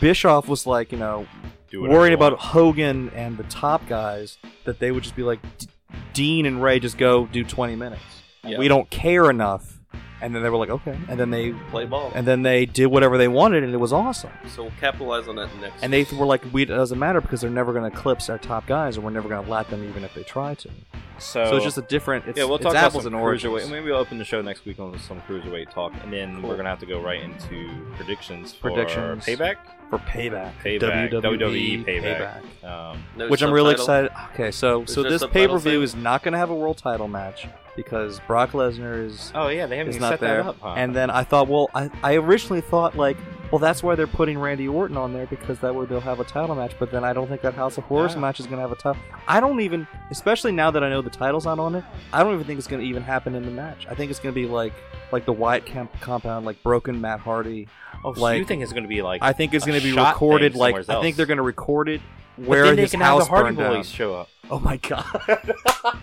Bischoff was like, you know, worried about. Hogan and the top guys that they would just be like, D- Dean and Rey just go do 20 minutes. Yeah. We don't care enough. And then they were like, okay. And then they Play ball. and then they did whatever they wanted, and it was awesome. so we'll capitalize on that next. And they were like, we, it doesn't matter because they're never going to eclipse our top guys, and we're never going to let them even if they try to. So, So, it's just a different. It's, yeah, we'll it's talk about some cruiserweight. Maybe we'll open the show next week on some cruiserweight talk, and then we're gonna have to go right into predictions for Predictions. payback. for payback. Payback, WWE, WWE payback. Um, No Which I'm really excited. Okay, so Is so there this pay per view is not going to have a world title match because Brock Lesnar is oh yeah, they haven't is even not set there. that up. Huh? And then I thought, well, I, I originally thought like, well, that's why they're putting Randy Orton on there because that way they'll have a title match. But then I don't think that House of Horrors Ah. match is going to have a title. I don't even, especially now that I know the title's not on it. I don't even think it's going to even happen in the match. I think it's going to be like like the Wyatt camp compound, like broken Matt Hardy. oh, so like- you think it's gonna be like? I think it's going to be recorded like somewhere I think they're going to record it But where then they his can house have the Hardy. Boys show up. Oh my god.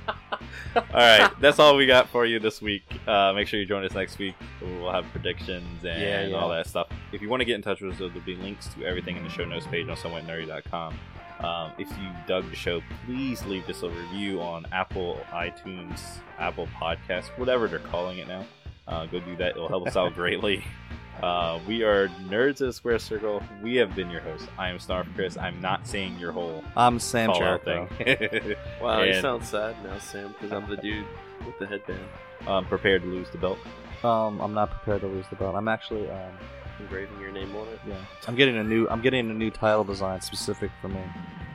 all right, that's all we got for you this week. Uh, make sure you join us next week. We'll have predictions and Yeah, yeah. all that stuff. If you want to get in touch with us, there'll be links to everything in the show notes page on somewhatnerdy.com. Um, if you dug the show, please leave us a review on Apple, iTunes, Apple Podcasts, whatever they're calling it now. Uh, go do that; it'll help us out greatly. Uh, we are Nerds of the Square Circle. We have been your hosts. I am Snarf Chris. I'm not saying your whole I'm Sam call out Jericho. thing. Wow, you And- sound sad now, Sam, because I'm the dude with the headband I'm prepared to lose the belt. Um, I'm not prepared to lose the belt. I'm actually um, engraving your name on it. yeah. I'm getting a new. I'm getting a new title design specific for me.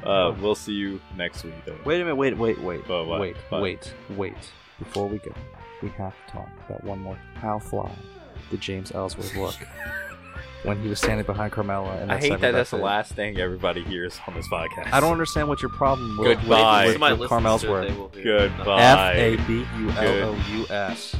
Uh, we'll see you next week. Though. Wait a minute. Wait. Wait. Wait. Oh, what? Wait. What? Wait. Wait. Before we go, we have to talk about one more. How fly did James Ellsworth look when he was standing behind Carmella? And I hate that that's the last thing everybody hears on this podcast. I don't understand what your problem with, with, Goodbye. with, Somebody with listens Carm to it, Ellsworth. they will hear it. Goodbye. F A B U L O U S.